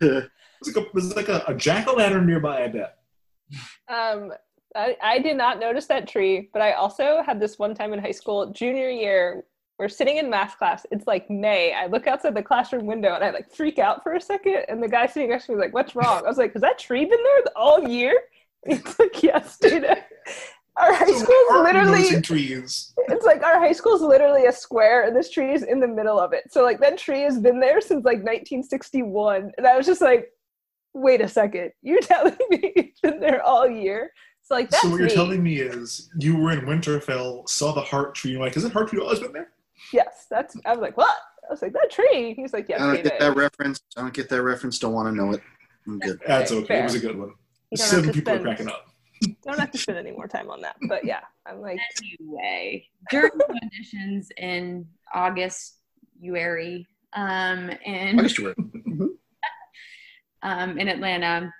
There's like a, there's like a, a jack o' lantern nearby. I bet. Um, I, I did not notice that tree, but I also had this one time in high school, junior year. We're sitting in math class. It's like May. I look outside the classroom window and I like freak out for a second. And the guy sitting next to me was like, "What's wrong?" I was like, "Has that tree been there all year?" He's like, "Yes, Dana." Our high So school's art literally trees. it's like our high school is literally a square and this tree is in the middle of it. So like that tree has been there since like 1961. And I was just like, wait a second, you're telling me it's been there all year? It's like that's so what you're me. telling me is you were in Winterfell, saw the heart tree, and you're like, is it heart tree always been there? Yes, that's I was like, what? I was like, that tree. He's like, yes, I don't David. get that reference. I don't get that reference. Don't want to know it. I'm good. That's okay. Fair. It was a good one. You don't Seven have to people are spend- cracking up. Don't have to spend any more time on that. But yeah, I'm like, Anyway, during the auditions in August, UARY, um, and August you um, in Atlanta.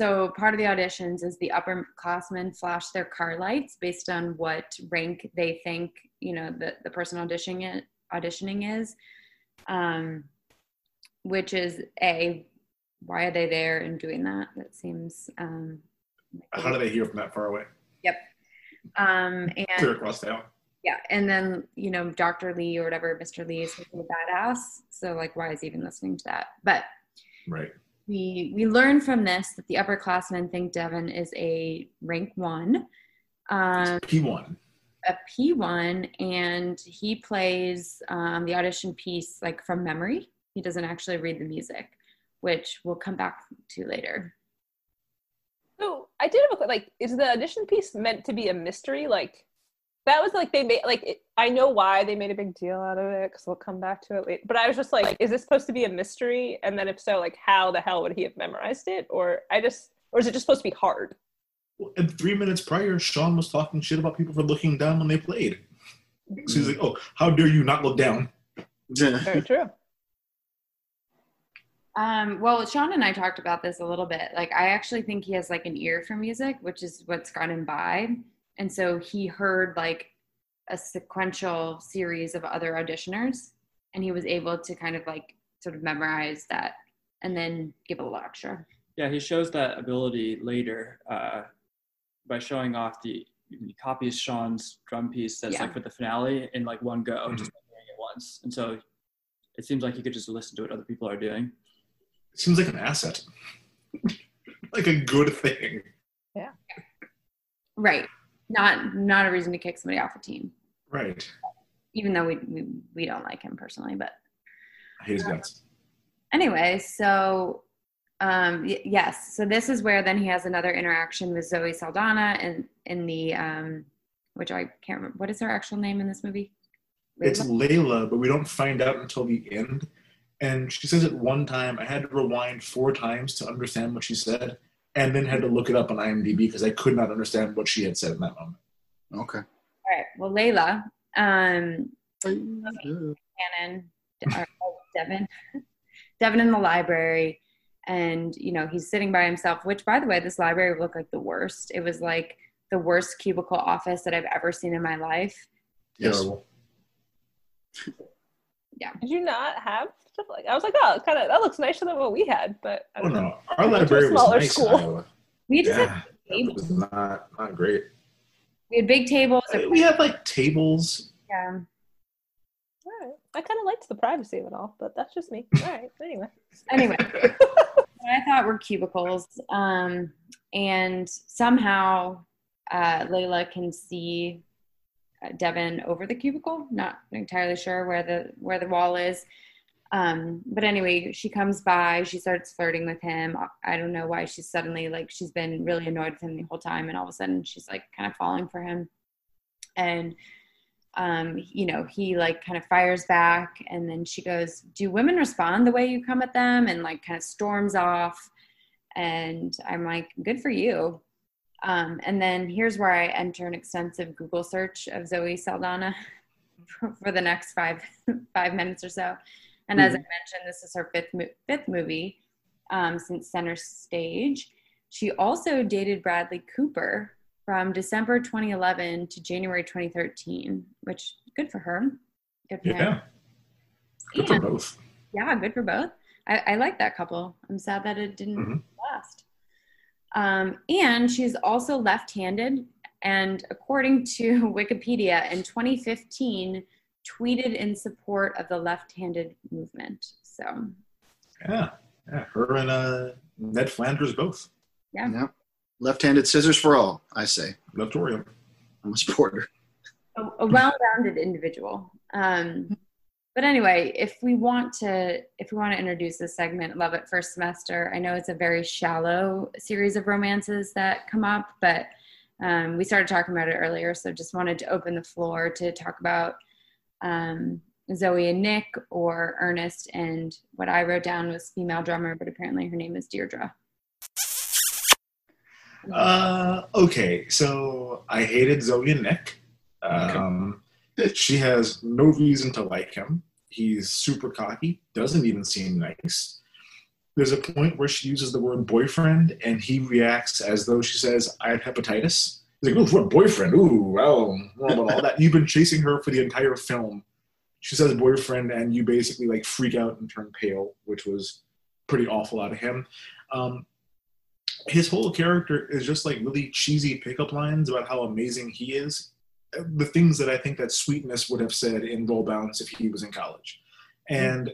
So part of the auditions is the upperclassmen flash their car lights based on what rank they think you know the, the person auditioning it auditioning is, um, which is a why are they there and doing that? That seems um, How do they hear from that far away? Yep. Um, Clear and across town. yeah, and then you know Dr. Lee or whatever, Mr. Lee is a badass. So like, why is he even listening to that? But Right. We we learn from this that the upperclassmen think Devin is a rank one, um, P1. a P one, and he plays um, the audition piece like from memory. He doesn't actually read the music, which we'll come back to later. So I did have a like, is the audition piece meant to be a mystery? Like, that was like they made like it, I know why they made a big deal out of it because we'll come back to it later. But I was just like, is this supposed to be a mystery? And then if so, like, how the hell would he have memorized it? Or I just, or is it just supposed to be hard? Well, And three minutes prior, Sean was talking shit about people for looking down when they played. So he's like, oh, how dare you not look down? Very true. Um, well, Sean and I talked about this a little bit. Like, I actually think he has like an ear for music, which is what's got him by. And so he heard like a sequential series of other auditioners, and he was able to kind of like sort of memorize that and then give a little extra. Yeah, he shows that ability later uh, by showing off the he copies Sean's drum piece that's Yeah. like for the finale in like one go, just by doing it once. And so it seems like he could just listen to what other people are doing. It seems like an asset, like a good thing. Yeah. Right. Not not a reason to kick somebody off a team, Right. even though we we, we don't like him personally. But I hate his guts. anyway, so um y- yes, so this is where then he has another interaction with Zoe Saldana and in the um which I can't remember what is her actual name in this movie? It's? Layla, but we don't find out until the end. And she says it one time. I had to rewind four times to understand what she said, and then had to look it up on IMDb because I could not understand what she had said in that moment. Okay. All right. Well, Layla, um, Cannon, oh, Devin, Devin in the library, and you know he's sitting by himself. Which, by the way, this library looked like the worst. It was like the worst cubicle office that I've ever seen in my life. Yes. Terrible. Did you not have stuff like? I was like, oh, kind of that looks nicer than what we had, but I Oh don't know. no, our Went library was smaller nice. school. We just Yeah, had it tables. was not not great. We had big tables. We had like tables. Yeah. All right. I kind of liked the privacy of it all, but that's just me. All right. Anyway. Anyway, what I thought were cubicles, um, and somehow uh, Layla can see uh, Devin over the cubicle. Not entirely sure where the where the wall is. Um, but anyway, she comes by. She starts flirting with him. I don't know why she's suddenly like she's been really annoyed with him the whole time, and all of a sudden she's like kind of falling for him. And um, you know, he like kind of fires back, and then she goes, "Do women respond the way you come at them?" And like kind of storms off. And I'm like, "Good for you." Um, and then here's where I enter an extensive Google search of Zoe Saldana for, for the next five five minutes or so. And as I mentioned, this is her fifth fifth movie um, since Center Stage. She also dated Bradley Cooper from December 2011 to January 2013, which good for her. Good for him. Yeah, good for both. yeah, good for both. I, I like that couple. I'm sad that it didn't Mhm. last. Um, and she's also left-handed, and according to Wikipedia, in 2015, tweeted in support of the left-handed movement. So Yeah, yeah. Her and uh, Ned Flanders both. Yeah. Left-handed scissors for all, I say. Leftorium. I'm a supporter. a, a well-rounded individual. Um, but anyway, if we want to, if we want to introduce this segment, love it first semester. I know it's a very shallow series of romances that come up, but um, we started talking about it earlier, so just wanted to open the floor to talk about um, Zoe and Nick or Ernest, and what I wrote down was female drummer, but apparently her name is Deirdre. Uh, okay, so I hated Zoe and Nick. Um, she has no reason to like him. He's super cocky, doesn't even seem nice. There's a point where she uses the word boyfriend, and he reacts as though she says, I have hepatitis. He's like, oh, what boyfriend? Ooh, well, all that? You've been chasing her for the entire film. She says boyfriend, and you basically like freak out and turn pale, which was pretty awful out of him. Um, his whole character is just like really cheesy pickup lines about how amazing he is. The things that I think that Sweetness would have said in Roll Bounce if he was in college. And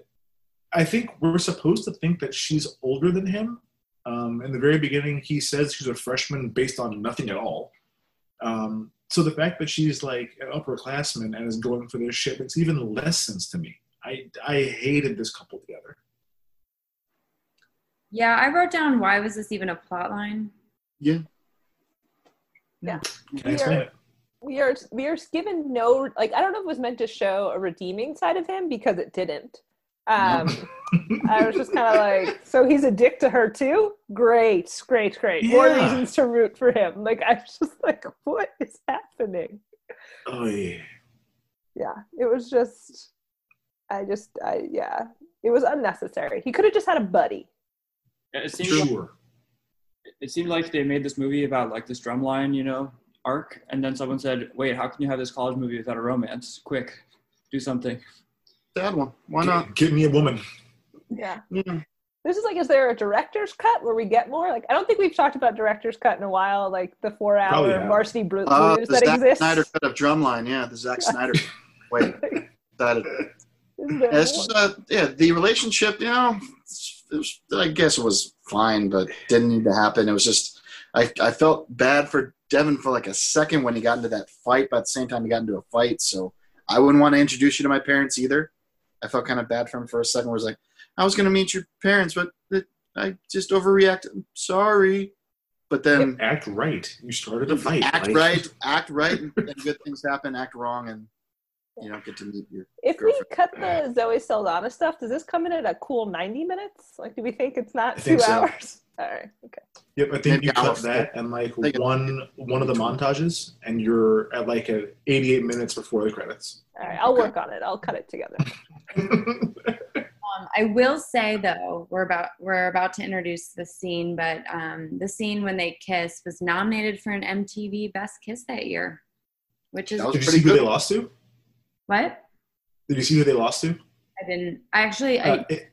I think we're supposed to think that she's older than him. Um, in the very beginning, he says she's a freshman based on nothing at all. Um, so the fact that she's like an upperclassman and is going for this shit makes even less sense to me. I, I hated this couple together. Yeah, I wrote down why was this even a plot line? Yeah. Can I explain it? We are we are given no like I don't know if it was meant to show a redeeming side of him because it didn't. Um, I was just kind of like, so he's a dick to her too. Great, great, great. More reasons to root for him. Like I was just like, what is happening? Oh, yeah. Yeah, it was just, I just, I yeah, it was unnecessary. He could have just had a buddy. It seemed, like, it seemed like they made this movie about like this drumline, you know, arc, and then someone said, "Wait, how can you have this college movie without a romance? Quick, do something." Sad one. Why not? Give me a woman. Yeah, Yeah. This is like, is there a director's cut where we get more? Like, I don't think we've talked about director's cut in a while. Like the four-hour haven't. Varsity Blues Uh, the that Zack exists. Snyder cut of Drumline, yeah, the Zack Snyder. Wait, that Is there it's just, uh, yeah, the relationship, you know, it was, I guess it was fine, but didn't need to happen. It was just, I, I felt bad for Devin for like a second when he got into that fight, but at the same time, he got into a fight. So I wouldn't want to introduce you to my parents either. I felt kind of bad for him for a second. Where it's like, I was going to meet your parents, but I just overreacted. I'm sorry. But then Act right. You started a fight. act Like, right, act right, and then good things happen. Act wrong, and you don't get to meet your If we cut the Zoe Saldana stuff, does this come in at a cool 90 minutes? Like, do we think it's not I two so. hours? All right. Okay. Yep, I think Maybe you I'll- cut that and like one one of the montages, and you're at like a 88 minutes before the credits. All right. I'll Okay. work on it. I'll cut it together. Um, I will say though, we're about we're about to introduce the scene, but um, the scene when they kiss was nominated for an MTV Best Kiss that year, which is That was Did you pretty see who they lost to? what Did you see who they lost to? I didn't. I actually Uh, I, it-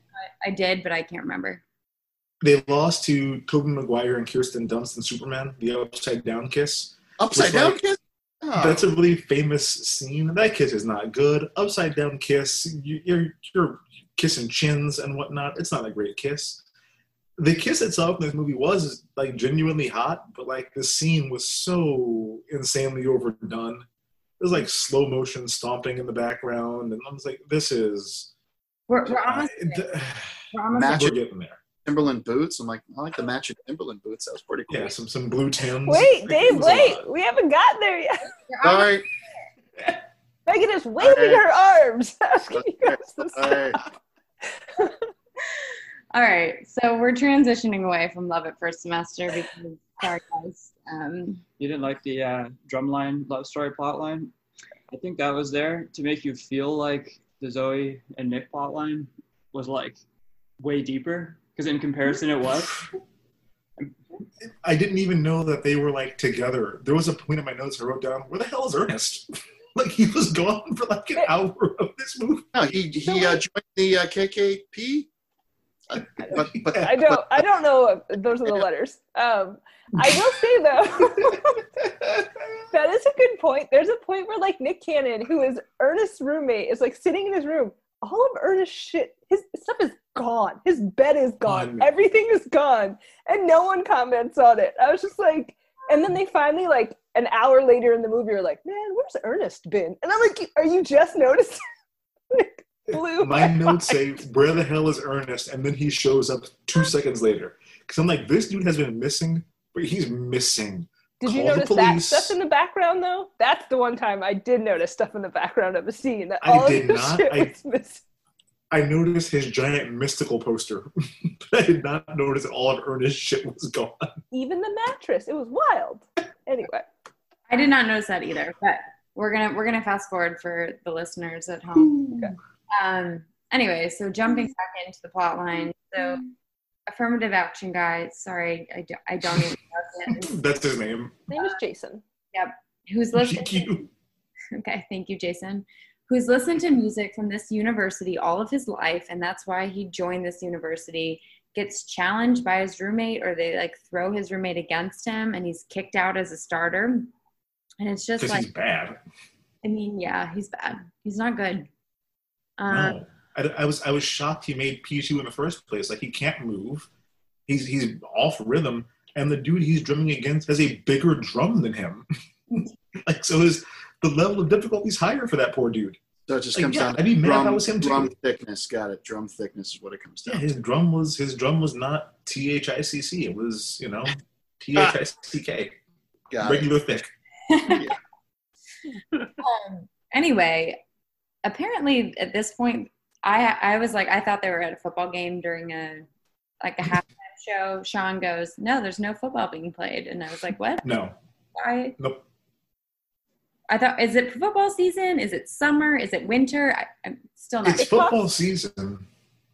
I did, but I can't remember. They lost to Tobey Maguire and Kirsten Dunst in Superman, the upside down kiss. upside It's down like- kiss. Oh. That's a really famous scene. That kiss is not good. Upside down kiss, you, you're you're kissing chins and whatnot. It's not a great kiss. The kiss itself in this movie was like genuinely hot, but like the scene was so insanely overdone. There's like slow motion stomping in the background, and I was like, "This is We're, we're almost I- th- we're almost we're getting there." Timberland boots. I'm like, I like the matching Timberland boots. That was pretty cool. Yeah, some some blue tims. Wait, Dave, wait. We haven't gotten there yet. we're almost- Sorry. Megan is waving right. her arms. asking you guys to All right. All right, so we're transitioning away from Love at First Semester because sorry guys. Um, You didn't like the uh, drumline love story plot line? I think that was there to make you feel like the Zoe and Nick plot line was like way deeper because in comparison it was. I didn't even know that they were like together. There was a point in my notes I wrote down, where the hell is Ernest? like he was gone for like an hour of this movie. No, he he uh, joined the uh, KKP. Uh, but but I don't. I don't know. If those are the letters. Um, I will say though, that is a good point. There's a point where like Nick Cannon, who is Ernest's roommate, is like sitting in his room. All of Ernest's shit, his stuff is gone. His bed is gone. Everything is gone, and no one comments on it. I was just like, and then they finally like an hour later in the movie are like, man, where's Ernest been? And I'm like, are you just noticing? Blue. My notes say, "Where the hell is Ernest?" And then he shows up two seconds later. Because I'm like, this dude has been missing, but he's missing. Did you Call the notice that stuff in the background though? That's the one time I did notice stuff in the background of a scene. That I did of not. shit I- was missing. I noticed his giant mystical poster, but I did not notice all of Ernest's shit was gone. Even the mattress. It was wild. Anyway, I did not notice that either, but we're gonna we're gonna fast forward for the listeners at home. Okay. Um. Anyway, so jumping back into the plot line. So, affirmative action guy. Sorry, I, do, I don't even know his. That's his name. his name is Jason. Yep. Who's listening? GQ. Okay, thank you, Jason. Who's listened to music from this university all of his life, and that's why he joined this university. Gets challenged by his roommate, or they like throw his roommate against him, and he's kicked out as a starter. And it's just Because like, he's bad. I mean, yeah, he's bad. He's not good. Uh, No, I, I was I was shocked he made P two in the first place. Like he can't move. He's he's off rhythm, and the dude he's drumming against has a bigger drum than him. like so, his the level of difficulty is higher for that poor dude. so it just Like, comes yeah, down I'd be mad if drum, I was him too. drum thickness. Got it. Drum thickness is what it comes Yeah, down. his drum was his drum was not T H I C C. It was you know T H I C K, to. Got it. regular thick. um, anyway, apparently at this point, I I was like, I thought they were at a football game during a like a halftime show. Sean goes, "No, there's no football being played," and I was like, "What? No, Why?" nope. I thought, is it football season? Is it summer? Is it winter? I, I'm still not. It's football season.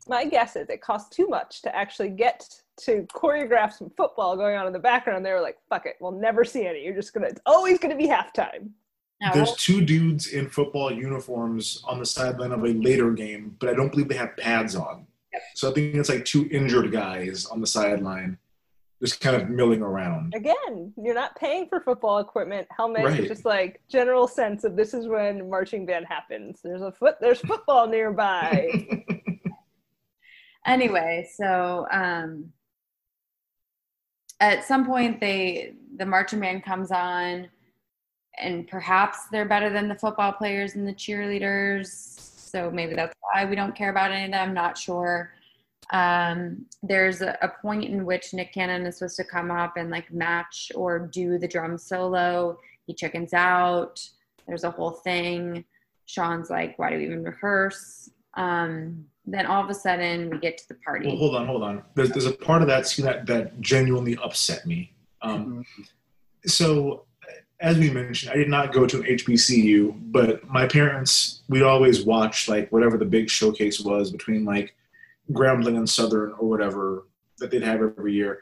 My guess is it costs too much to actually get to choreograph some football going on in the background. They were like, "Fuck it, we'll never see any. You're just gonna. It's always gonna be halftime." No, There's two dudes in football uniforms on the sideline of a later game, but I don't believe they have pads on. So I think it's like two injured guys on the sideline, just kind of milling around. Again, you're not paying for football equipment. Helmets Right. just like general sense of this is when marching band happens. There's a foot. There's football nearby. anyway, so um, at some point they the marching band comes on, and perhaps they're better than the football players and the cheerleaders. So maybe that's why we don't care about any of them. Not sure. Um, there's a, a point in which Nick Cannon is supposed to come up and like match or do the drum solo. He chickens out. There's a whole thing. Sean's like, why do we even rehearse? Um, then all of a sudden we get to the party. Well, hold on, hold on. There's, there's a part of that scene that, that genuinely upset me. Um, so, as we mentioned, I did not go to an HBCU, but my parents, we'd always watch like whatever the big showcase was between like Grambling and Southern or whatever that they'd have every year.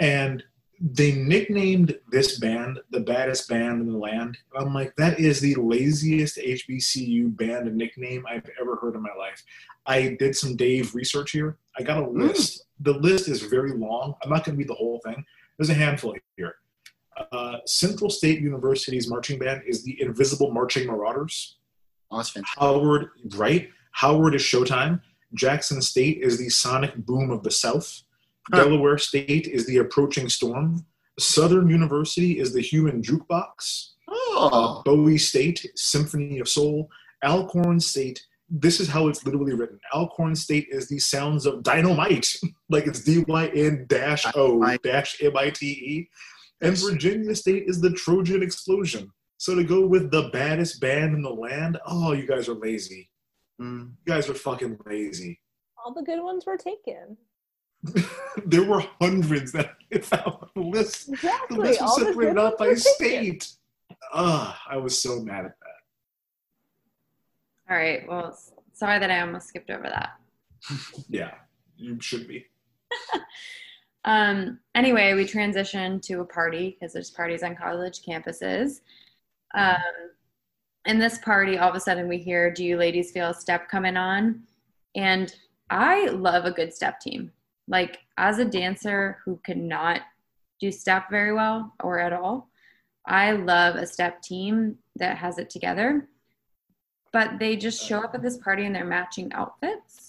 And they nicknamed this band the baddest band in the land. I'm like, that is the laziest HBCU band nickname I've ever heard in my life. I did some Dave research here. I got a hmm. list. The list is very long. I'm not going to read the whole thing. There's a handful here. Uh, Central State University's marching band is the Invincible Marching Marauders. Oh, that's fantastic. Howard, right? Howard is Showtime. Jackson State is the Sonic Boom of the South. Huh. Delaware State is the Approaching Storm. Southern University is the Human Jukebox. Oh, Bowie State, Symphony of Soul. Alcorn State, this is how it's literally written. Alcorn State is the sounds of dynamite, like it's D Y N dash O dash M I T E. And Virginia State is the Trojan Explosion. So to go with the baddest band in the land, oh, you guys are lazy. mm. You guys are fucking lazy. All the good ones were taken. there were hundreds that I found on the list. The Exactly. list All was the separated good out ones by were taken. state. Ah, I was so mad at that. All right. Well, sorry that I almost skipped over that. Yeah, you should be. Um, anyway, we transitioned to a party because there's parties on college campuses. Um, in this party, all of a sudden we hear, Do you ladies feel a step coming on? And I love a good step team. Like, as a dancer who cannot do step very well or at all, I love a step team that has it together. But they just show up at this party in their matching outfits.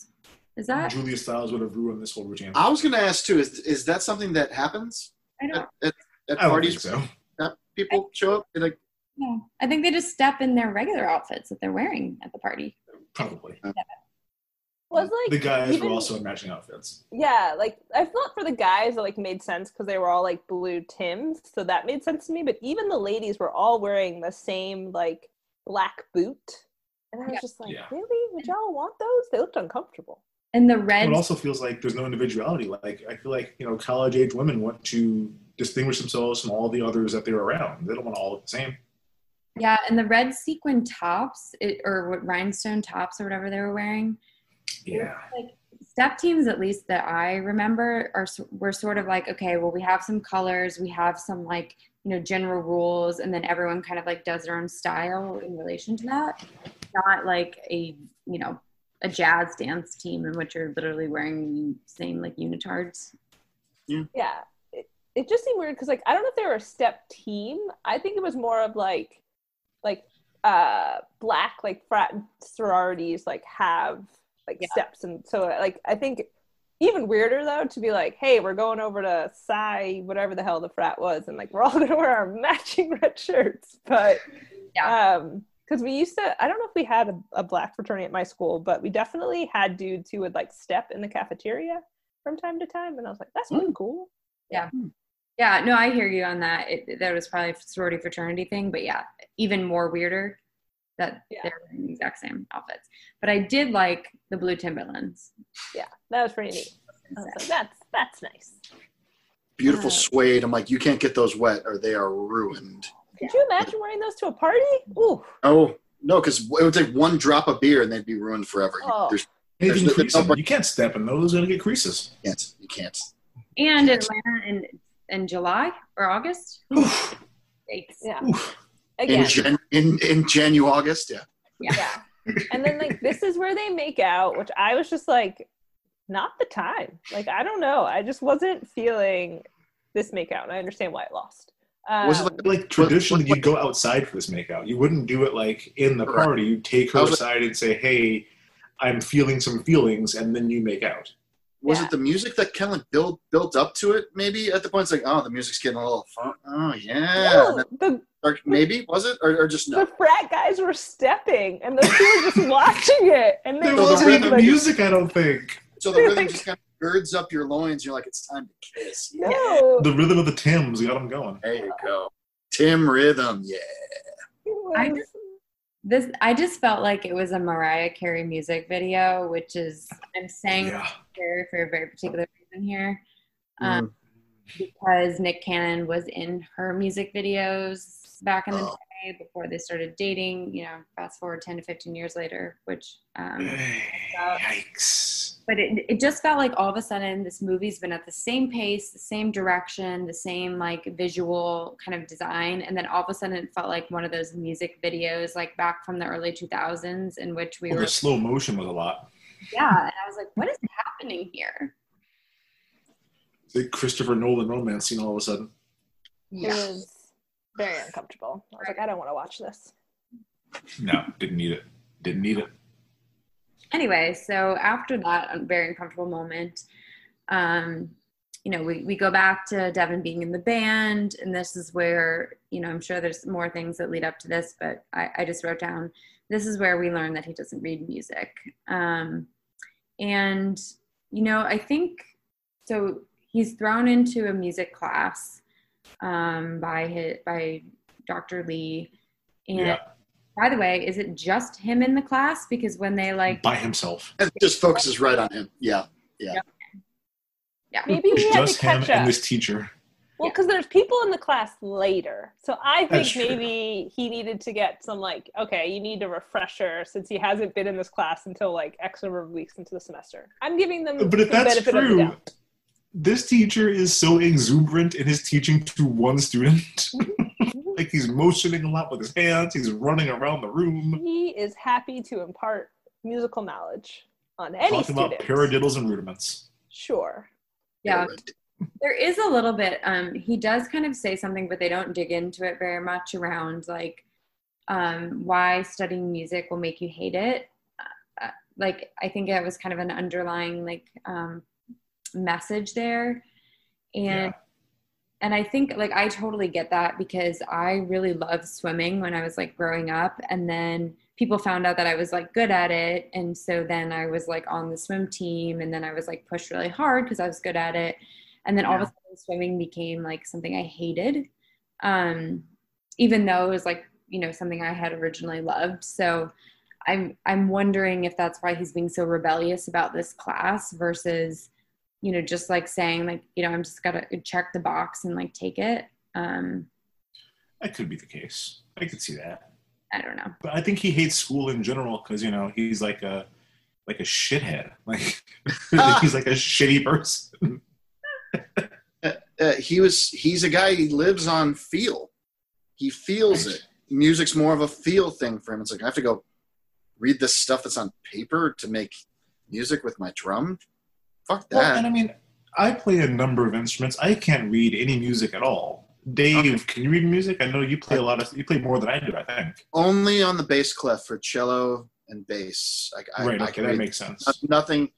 Is that? Julia Stiles would have ruined this whole routine. I was going to ask too. Is is that something that happens I don't at, at, at I don't parties? think so. That people show up. They're like, No, I think they just step in their regular outfits that they're wearing at the party. Probably. Was like the guys even- were also in matching outfits. Yeah, like I thought for the guys it like made sense because they were all like blue Tims, so that made sense to me. But even the ladies were all wearing the same like black boot, and I was Yeah. just like, Yeah. really? Would y'all want those? They looked uncomfortable. And the red, It also feels like there's no individuality. Like I feel like you know, college age women want to distinguish themselves from all the others that they're around. They don't want to all look the same. yeah, and the red sequin tops, it, or what rhinestone tops or whatever they were wearing. Yeah. Like step teams, at least that I remember, are were sort of like, okay, well, we have some colors, we have some like you know general rules, and then everyone kind of like does their own style in relation to that. Not like a you know a jazz dance team in which you're literally wearing same like unitards. Yeah, it, it just seemed weird because like I don't know if they were a step team. I think it was more of like like uh black like frat sororities like have like Yeah. steps and so like I think even weirder though to be like hey we're going over to Psi whatever the hell the frat was and like we're all gonna wear our matching red shirts but Yeah. um because we used to i don't know if we had a, a black fraternity at my school but we definitely had dudes who would like step in the cafeteria from time to time and i was like that's really cool Yeah, Yeah, no, I hear you on that. It, that was probably a sorority fraternity thing, but yeah, even more weirder that Yeah. they're wearing the exact same outfits. But I did like the blue Timberlands. yeah that was pretty neat I was like, that's that's nice beautiful Uh, suede. I'm like, you can't get those wet or they are ruined. Could you imagine wearing those to a party ooh Oh no, because it would take one drop of beer and they'd be ruined forever. You- Oh. There's, Anything There's- creasing. You can't step in those. Gonna get creases. you can't. You can't. And Atlanta in in July or August. Yikes. yeah Oof. again In Jan, in in Janu August, yeah. yeah and then like this is where they make out which i was just like not the time. Like I don't know. I just wasn't feeling this make out, And I understand why it lost. Um, Was it like, like traditionally you'd go outside for this makeout? You wouldn't do it like in the Correct. party. You'd take her I was- aside and say, "Hey, I'm feeling some feelings," and then you make out. Was Yeah. it the music that kind of built built up to it? Maybe at the point it's like, oh, the music's getting a little fun. Oh yeah, no, then- the or maybe was it or, or just no? the frat guys were stepping, and those two were just watching it, and they There So the wasn't rhythm- even like, music, I don't think. So the rhythm just kind of girds up your loins. You're like, it's time to kiss. Yeah, no. The rhythm of the Tims got them going. there you go. Tim Rhythm, yeah. I just this I just felt like it was a Mariah Carey music video, which is I'm saying Yeah. Carey for a very particular reason here, Mm. um, because Nick Cannon was in her music videos back in the Oh. day before they started dating. You know, fast forward ten to fifteen years later, which. Um, Yikes. But it, it just felt like all of a sudden this movie's been at the same pace the same direction the same like visual kind of design and then all of a sudden it felt like one of those music videos like back from the early 2000s in which we oh, Well, were the slow motion was a lot. yeah and i was like what is happening here It's like Christopher Nolan romance scene all of a sudden. It was very uncomfortable. I was like, I don't want to watch this. No, didn't need it. Didn't need it. Anyway, so after that very uncomfortable moment, um, you know, we, we go back to Devin being in the band, and this is where, you know, I'm sure there's more things that lead up to this, but I, I just wrote down this is where we learn that he doesn't read music. Um, and, you know, I think so he's thrown into a music class um, by his, by Dr. Lee. And Yeah. By the way, is it just him in the class? Because when they like, By himself. It just focuses right on him. Yeah. yeah, Yeah. Maybe we had just to him catch and this teacher. Well, because there's people in the class later. So I think That's true. maybe he needed to get some, like, okay, you need a refresher since he hasn't been in this class until like X number of weeks into the semester. I'm giving them But if the that's benefit true, this teacher is so exuberant in his teaching to one student. like he's motioning a lot with his hands, he's running around the room, He is happy to impart musical knowledge on any talking student. about paradiddles and rudiments. Sure. yeah. There is a little bit. Um, he does kind of say something, but they don't dig into it very much around like um, why studying music will make you hate it. Uh, uh, like I think it was kind of an underlying like um, message there, and Yeah. And I think like I totally get that because I really loved swimming when I was like growing up, and then people found out that I was like good at it, and so then I was like on the swim team, and then I was like pushed really hard because I was good at it, and then all of a sudden swimming became like something I hated, um, even though it was like you know something I had originally loved. So I'm I'm wondering if that's why he's being so rebellious about this class versus you know just like saying like you know I'm just gotta check the box and like take it. Um, That could be the case. I could see that. I don't know. But I think he hates school in general because you know he's like a like a shithead. Like he's like a shitty person. Uh, he was. He's a guy. He lives on feel. He feels it. Music's more of a feel thing for him. It's like I have to go read this stuff that's on paper to make music with my drum. Fuck Well, that. and I mean, I play a number of instruments. I can't read any music at all. Dave, can you read music? I know you play a lot of. You play more than I do. I think. Only on the bass clef for cello and bass. Like I, right. I Okay, can that read makes sense. nothing.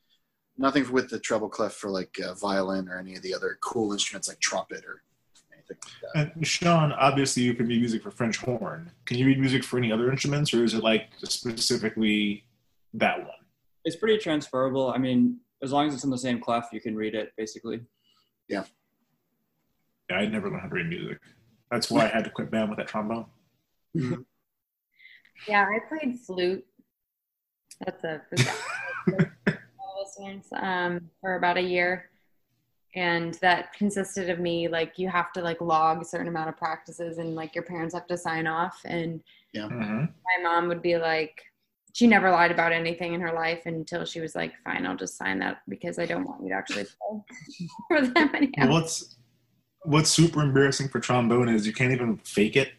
Nothing with the treble clef for like uh, violin or any of the other cool instruments like trumpet or anything like that. And Sean, obviously, you can read music for French horn. Can you read music for any other instruments, or is it like specifically that one? It's pretty transferable. I mean, as long as it's in the same clef, you can read it basically. Yeah, Yeah, I never learned how to read music. That's why I had to quit band with that trombone. Yeah, I played flute. That's a all um, for about a year, and that consisted of me like you have to like log a certain amount of practices, and like your parents have to sign off. And Mhm. my mom would be like, she never lied about anything in her life until she was like, "Fine, I'll just sign that because I don't want you to actually play for them." Anyhow. Well, what's what's super embarrassing for trombone is you can't even fake it.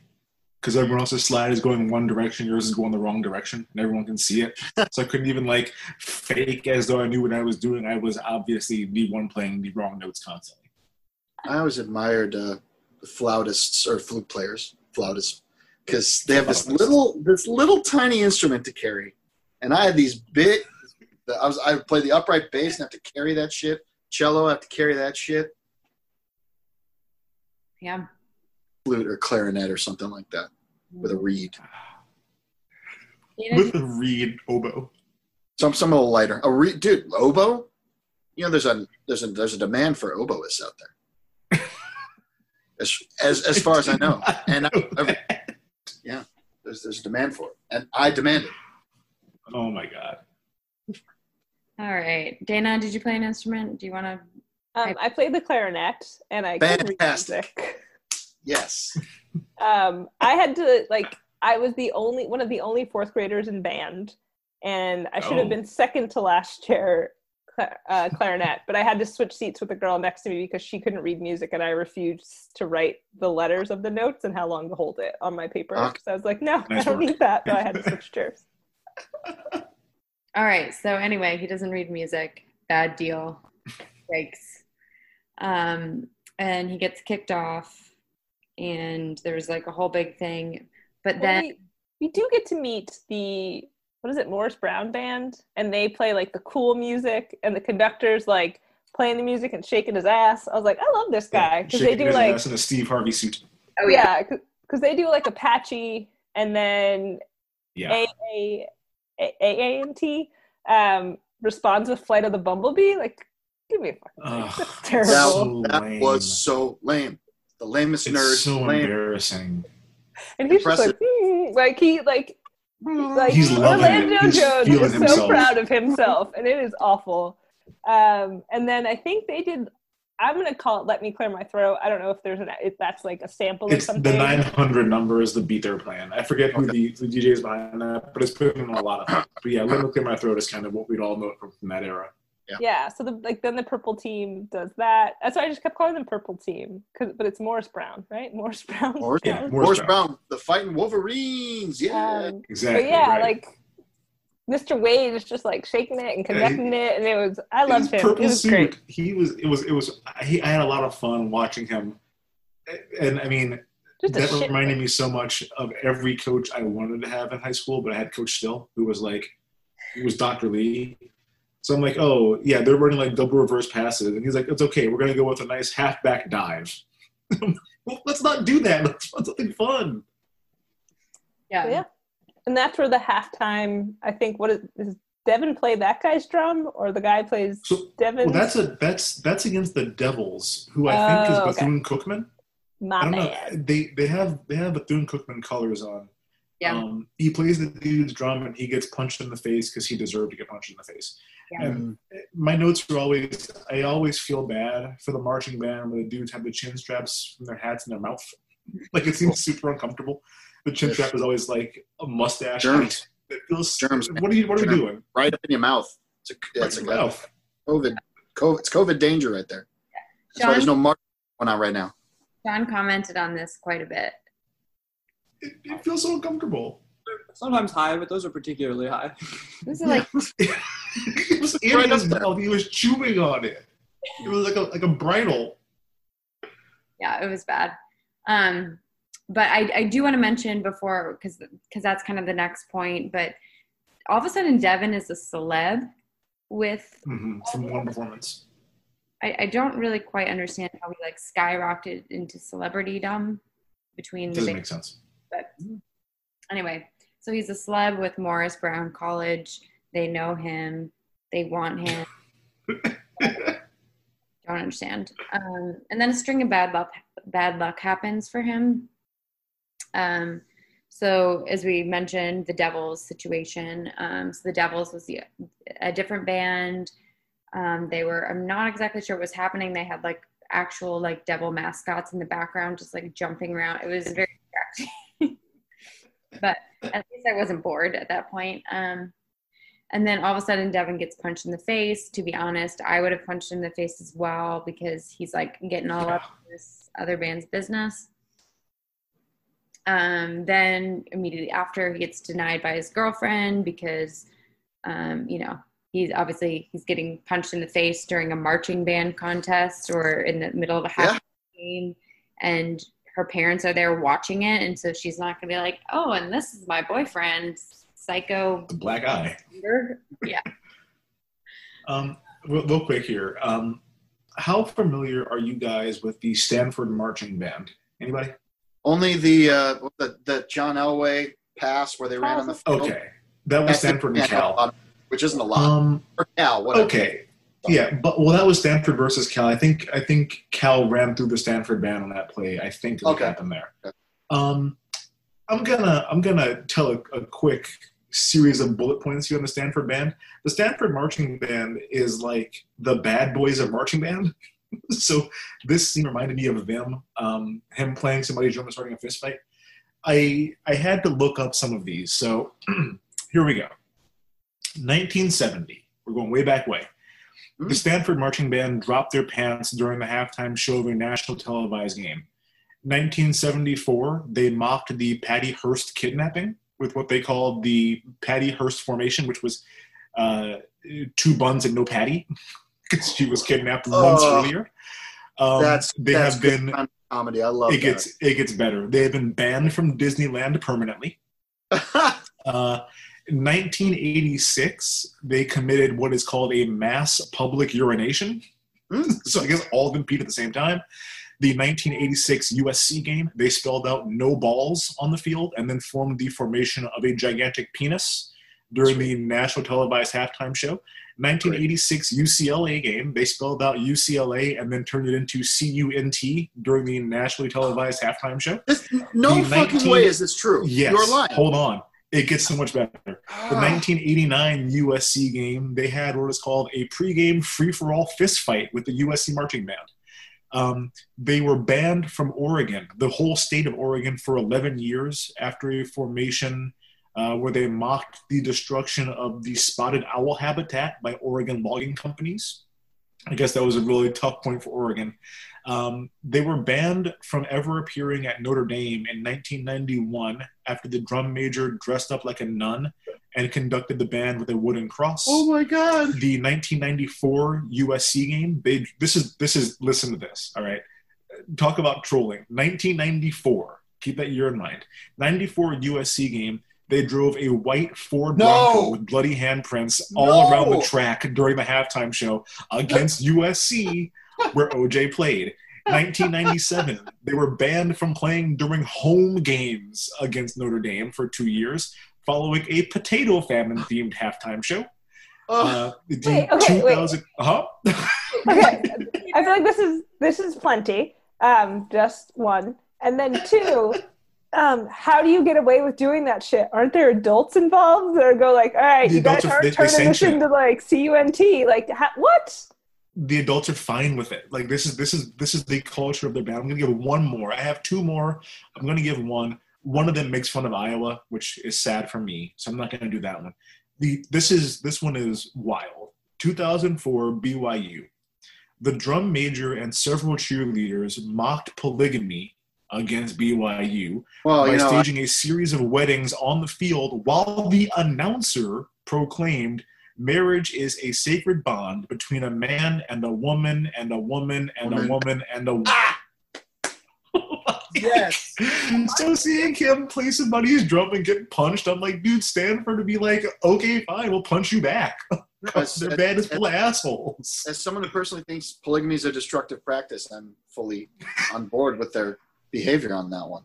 because everyone else's slide is going one direction, yours is going the wrong direction, and everyone can see it. so I couldn't even like fake as though I knew what I was doing. I was obviously the one playing the wrong notes constantly. I always admired uh, the flautists or flute players, flautists, because they have this little, this little tiny instrument to carry, and I had these big. I was I would play the upright bass and have to carry that shit. Cello, I have to carry that shit. Yeah. Flute or clarinet or something like that with a mm. reed. With a reed oboe. Some some a little lighter. A reed, dude. Oboe. You know, there's a there's a there's a demand for oboists out there. as as as far as I know, and I, I- yeah, there's there's demand for it, and I demand it. Oh my god. all right. Dana, did you play an instrument? Do you want to? Um, I played the clarinet, and I Fantastic. Yes. um, I had to like I was the only one of the only fourth graders in band, and I should have Oh. been second to last chair cla- uh, clarinet, but I had to switch seats with the girl next to me because she couldn't read music, and I refused to write the letters of the notes and how long to hold it on my paper. Okay. So I was like, no, Nice I don't work. need that. So I had to switch chairs. All right. So anyway, he doesn't read music. Bad deal. Yikes. Um, and he gets kicked off, and there's like a whole big thing. But Well, then, we, we do get to meet the what is it, Morris Brown band, and they play like the cool music, and the conductor's like playing the music and shaking his ass. I was like, I love this guy because they do his like ass in a Steve Harvey suit. oh yeah, yeah, because they do like Apache and then Yeah. A A A A N T um responds with Flight of the Bumblebee. Like, give me a fucking. Ugh, That's terrible. so That was so lame. The lamest It's nerd. so lame. embarrassing. and he's just like, impressive. "Hmm," like he like like He's loving it. Orlando He's Jones feeling is so himself. proud of himself, and it is awful. Um, and then I think they did. I'm gonna call it "Let Me Clear My Throat." I don't know if there's an if that's like a sample of It's something. the 900 number is the beat they're playing. I forget who the, the DJ is behind that, but it's putting in a lot of. But yeah, "Let Me Clear My Throat" is kind of what we'd all know from, from that era. Yeah. So the like then the purple team does that. That's why I just kept calling them purple team. 'cause- but it's Morris Brown, right? Morris Brown. Morris, Yeah, Morris, Morris Brown. Brown. the fighting Wolverines. Yeah. Um, Exactly. but yeah, right. like Mr. Wade is just like shaking it and Yeah, connecting it, and it was I His loved him. Purple was suit. great. He was. It was. It was. He, I had a lot of fun watching him, and I mean, Just that reminded me so much of every coach I wanted to have in high school, but I had Coach Still, who was like, who was Dr. Lee. So I'm like, oh yeah, they're running like double reverse passes, and he's like, it's okay, we're gonna go with a nice halfback dive. well, let's not do that. Let's find something fun. yeah. yeah. And that's where the halftime. I think what is, is Devin play that guy's drum or the guy plays So, Devin? well, that's a that's that's against the Devils, who I think Oh, is okay. Bethune Cookman. my I don't know. bad. They they have they have Bethune Cookman colors on. Yeah. Um, he plays the dude's drum and he gets punched in the face because he deserved to get punched in the face. Yeah. And my notes are always I always feel bad for the marching band when the dudes have the chin straps from their hats in their mouth. like it seems super uncomfortable. The chin strap is always like a mustache. Germs. It feels Germs. What are you what are we doing? Right up in your mouth. It's a, Right it's a mouth. COVID, COVID. It's COVID danger right there. That's why Sean, there's no mark going on right now. Sean commented on this quite a bit. It, it feels so uncomfortable. Sometimes high, but those are particularly high. This is like it was in Right his mouth. He was chewing on it. It was like a like a bridle. yeah, it was bad. Um, but I, I do want to mention before because because that's kind of the next point. But all of a sudden, Devin is a celeb with hmm From one performance. I, I don't really quite understand how he like skyrocketed into celebritydom between the Doesn't big make sense. but anyway, so he's a celeb with Morris Brown College. They know him. They want him. Don't understand. Um, and then a string of bad luck bad luck happens for him. Um, so as we mentioned, the Devils situation. Um, so the Devils was the, a different band. Um, they were. I'm not exactly sure what was happening. They had like actual like devil mascots in the background, just like jumping around. It was very distracting. But at least I wasn't bored at that point. Um, and then all of a sudden, Devin gets punched in the face. To be honest, I would have punched him in the face as well because he's like getting all up in this other band's business. um, then immediately after, he gets denied by his girlfriend because, um, you know, he's obviously he's getting punched in the face during a marching band contest or in the middle of a half game, and her parents are there watching it, and so she's not gonna be like, oh, and this is my boyfriend, psycho. The black eye. Yeah. Um, real, real quick here. Um, how familiar are you guys with the Stanford Marching Band? Anybody? Only the uh, the the John Elway pass where they ran on the field. Okay, that was Stanford and the- Cal. which isn't a lot. Um, or Cal, whatever. okay, yeah, but well, that was Stanford versus Cal. I think I think Cal ran through the Stanford band on that play. I think is what Okay. happened there. Um, I'm gonna I'm gonna tell a, a quick series of bullet points here on the Stanford band. The Stanford marching band is like the bad boys of marching band. so this scene reminded me of them. Um, him playing somebody's drum and starting a fist fight. I I had to look up some of these. So here we go. 1970. We're going way back way. The Stanford marching band dropped their pants during the halftime show of a national televised game. 1974, they mocked the Patty Hearst kidnapping with what they called the Patty Hearst formation, which was uh, two buns and no patty, because she was kidnapped months Oh. earlier. Um, that's they that's have been kind of comedy. I love it gets it gets better. They have been banned from Disneyland permanently. uh, in 1986, they committed what is called a mass public urination. so I guess all of them peed at the same time. The 1986 USC game, they spelled out no balls on the field and then formed the formation of a gigantic penis during the national televised halftime show. 1986 UCLA game, they spelled out UCLA and then turned it into CUNT during the nationally televised halftime show. no The fucking 19 way is this true. Yes. You're lying. Hold on. It gets so much better. The Ah. 1989 USC game, they had what is called a pregame free-for-all fist fight with the USC marching band. Um, they were banned from Oregon, the whole state of Oregon, for 11 years after a formation uh, where they mocked the destruction of the spotted owl habitat by Oregon logging companies. I guess that was a really tough point for Oregon. Um, they were banned from ever appearing at Notre Dame in 1991 after the drum major dressed up like a nun and conducted the band with a wooden cross. Oh my god! The 1994 USC game. They this is this is listen to this. All right, talk about trolling. 1994. Keep that year in mind. 94 USC game. They drove a white Ford No! Bronco with bloody handprints all around the track during the halftime show against USC, where OJ played. 1997, they were banned from playing during home games against Notre Dame for two years, following a potato famine themed halftime show. Uh, Wait, okay, wait. 2000 huh? okay i feel like this is this is plenty um just one and then two um how do you get away with doing that shit aren't there adults involved that go like all right The you guys adults are- aren't they- they turning this sanction it. into like cunt like ha- what the adults are fine with it. Like this is this is this is the culture of their band. I'm gonna give one more. I have two more. I'm gonna give one. One of them makes fun of Iowa, which is sad for me. So I'm not gonna do that one. The this is this one is wild. 2004 BYU. The drum major and several cheerleaders mocked polygamy against BYU Well, by you know, staging a series of weddings on the field while the announcer proclaimed marriage is a sacred bond between a man and a woman and a woman and a Woman. woman and a woman. Ah! yes. so seeing him play somebody's drum and get punched, I'm like, dude, Stanford to be like, okay, fine, we'll punch you back. As- Their band is full assholes. As someone who personally thinks polygamy is a destructive practice, I'm fully on board with their behavior on that one.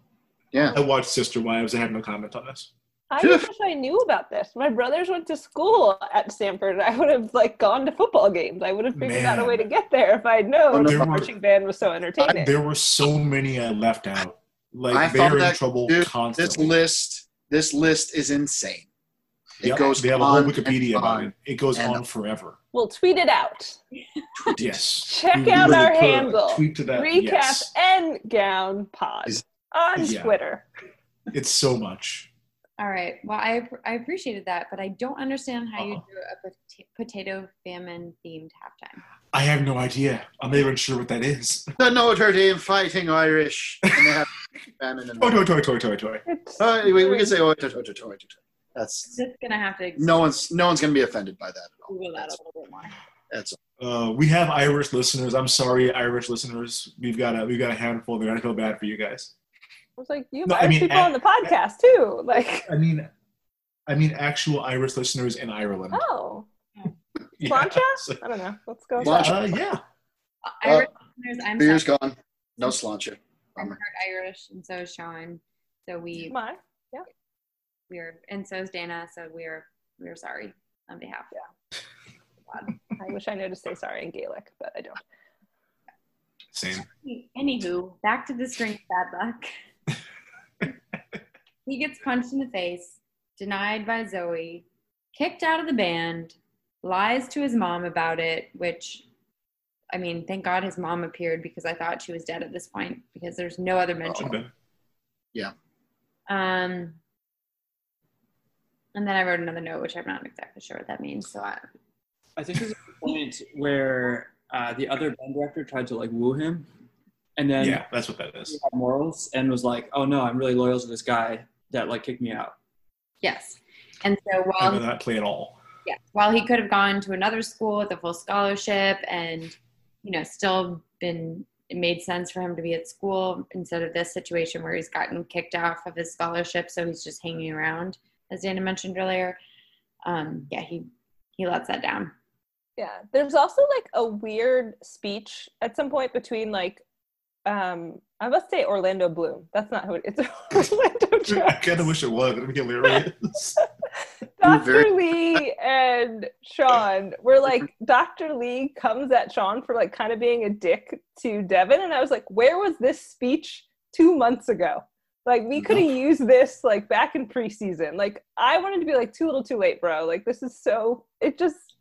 Yeah. I watched Sister Wives. I have no comment on this. I wish i knew about this my brothers went to school at stanford i would have like gone to football games i would have figured out a way to get there if i'd known There the were- marching band was so entertaining There were so many I left out. Like I they're in that trouble dude, constantly. This list, this list is insane. It Yep, goes they have a whole Wikipedia about it. It goes on forever. we'll tweet it out Yes. check We out will our put handle Tweet to that. recap Yes. and gown pod Is- on Yeah. twitter It's so much. All right. Well, I I appreciated that, but I don't understand how you Uh-oh. do a pot- potato famine themed halftime. I have no idea. I'm not even sure what that is. The Notre Dame Fighting Irish. And they have famine and Toy, toy, toy, toy, toy, toy. Uh, we, we can say oh, toy, toy, toy, toy, toy. That's Just gonna have to no one's no one's gonna be offended by that at all. Google that a little bit more. that's Uh, we have Irish listeners. I'm sorry, Irish listeners. We've got a we've got a handful. They're gonna feel bad for you guys. I was like, you have No, I mean, people at- on the podcast too. Like, I mean, I mean actual Irish listeners in Ireland. oh, Yeah, Sláinte? so- I don't know. Let's go. with Sláinte. that. uh, yeah. Irish listeners, I'm beer's sorry, gone. No slancha. I'm part Irish, and so is Sean. So we My, we're and so is Dana. So we're we're sorry on behalf. Yeah. I wish I knew to say sorry in Gaelic, but I don't. Same. Anywho, back to the string of bad luck. He gets punched in the face, denied by Zoe, kicked out of the band, lies to his mom about it, which I mean, thank God his mom appeared because I thought she was dead at this point because there's no other mention. Okay. Um, and then I wrote another note, which I'm not exactly sure what that means. So I, I think there's a point where uh, the other band director tried to like woo him, and then Yeah, that's what that he is. had morals and was like, "Oh no, I'm really loyal to this guy that like kicked me out." yes. And so I while know that play at all. yeah, while he could have gone to another school with a full scholarship and you know still been it made sense for him to be at school instead of this situation where he's gotten kicked off of his scholarship, so he's just hanging around, as Dana mentioned earlier. Um, yeah, he he lets that down. Yeah, there's also like a weird speech at some point between like, um, I must say Orlando Bloom. That's not who it, it's. I kind of wish it was. It'd be hilarious. Dr. Lee and Sean were like, Dr. Lee comes at Sean for like kind of being a dick to Devin. And I was like, where was this speech two months ago? Like, we could have used this like back in preseason. Like, I wanted to be like, too little too late, bro. Like, this is so, it just,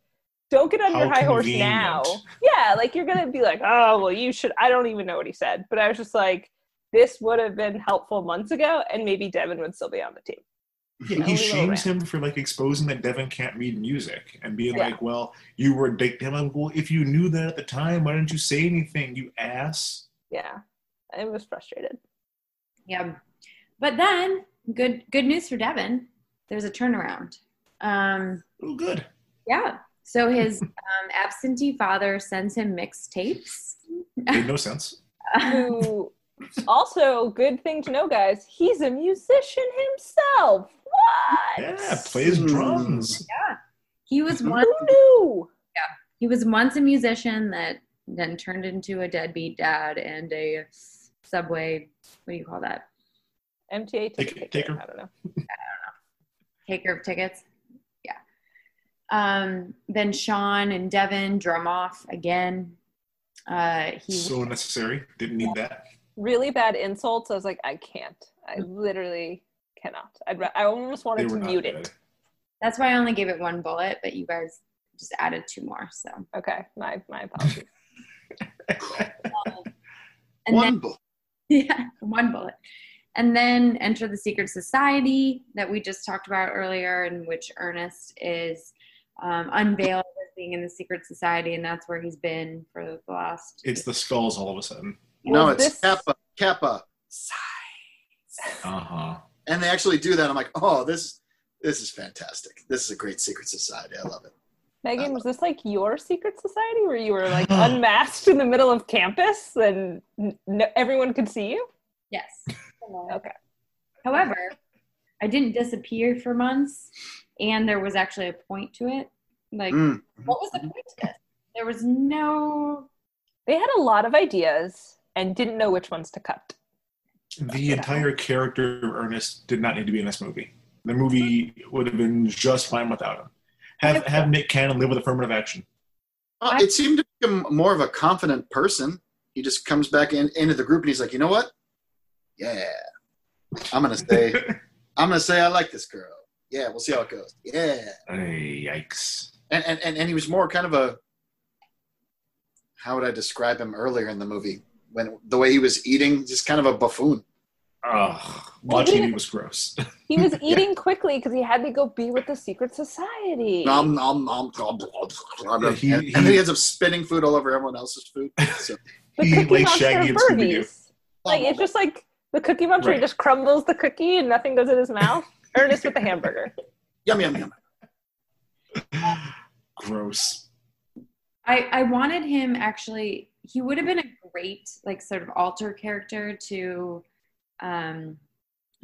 don't get on How your high horse now. Yeah, like you're going to be like, oh, well, you should. I don't even know what he said. But I was just like, this would have been helpful months ago, and maybe Devin would still be on the team. Yeah, he shames him for like exposing that Devin can't read music and being Yeah. like, "Well, you were a dick." to him." I'm like, well, if you knew that at the time, why didn't you say anything, you ass? Yeah, I was frustrated. Yeah, but then good good news for Devin. There's a turnaround. Um, Oh, good. yeah. So his um, absentee father sends him mixtapes. Made no sense. who also good thing to know guys he's a musician himself what Yeah, plays drums. He was once who knew he was once a musician that then turned into a deadbeat dad and a subway. What do you call that? mta Take- ticket take taker. her. i don't know Taker of tickets. Yeah. Um, then Sean and Devin drum off again. Uh, he So unnecessary. Didn't need that. Really bad insults i was like i can't i literally cannot i'd ra- i almost wanted to mute good. it that's why I only gave it one bullet, but you guys just added two more. So okay my my apologies and One then book. yeah, one bullet. And then enter the secret society that we just talked about earlier, in which Ernest is um, unveiled as being in the secret society, and that's where he's been for the last. It's the skulls all of a sudden. No, it's this- Kappa. Kappa. Uh huh. And they actually do that. I'm like, oh, this this is fantastic. This is a great secret society. I love it. megan was this like your secret society where you were like unmasked in the middle of campus and n- everyone could see you Yes. okay However, I didn't disappear for months, and there was actually a point to it. Like, Mm. what was the point to this? There was no. they had a lot of ideas and didn't know which ones to cut The entire character of Ernest did not need to be in this movie. The movie would have been just fine without him. Have have Nick Cannon live with affirmative action. Uh, it seemed to make him more of a confident person. He just comes back in, into the group and he's like, you know what? Yeah, I'm gonna say, I'm gonna say I like this girl. Yeah, we'll see how it goes. Yeah, Ay, yikes. and and and, and he was more kind of a. How would I describe him earlier in the movie? When the way he was eating, just kind of a buffoon. Ugh, watching it was gross. He was eating quickly because he had to go be with the secret society. Nom, nom, nom, nom, nom, nom, Yeah, he- and, he- and then he ends up spitting food all over everyone else's food. So, the he Cookie like Shaggy and Scooby Doo. Birdies. Like it's just like The Cookie Monster, Right. just crumbles the cookie and nothing goes in his mouth. Ernest with the hamburger. Yum yum yum. Gross. I, I wanted him actually he would have been a great like sort of alter character to um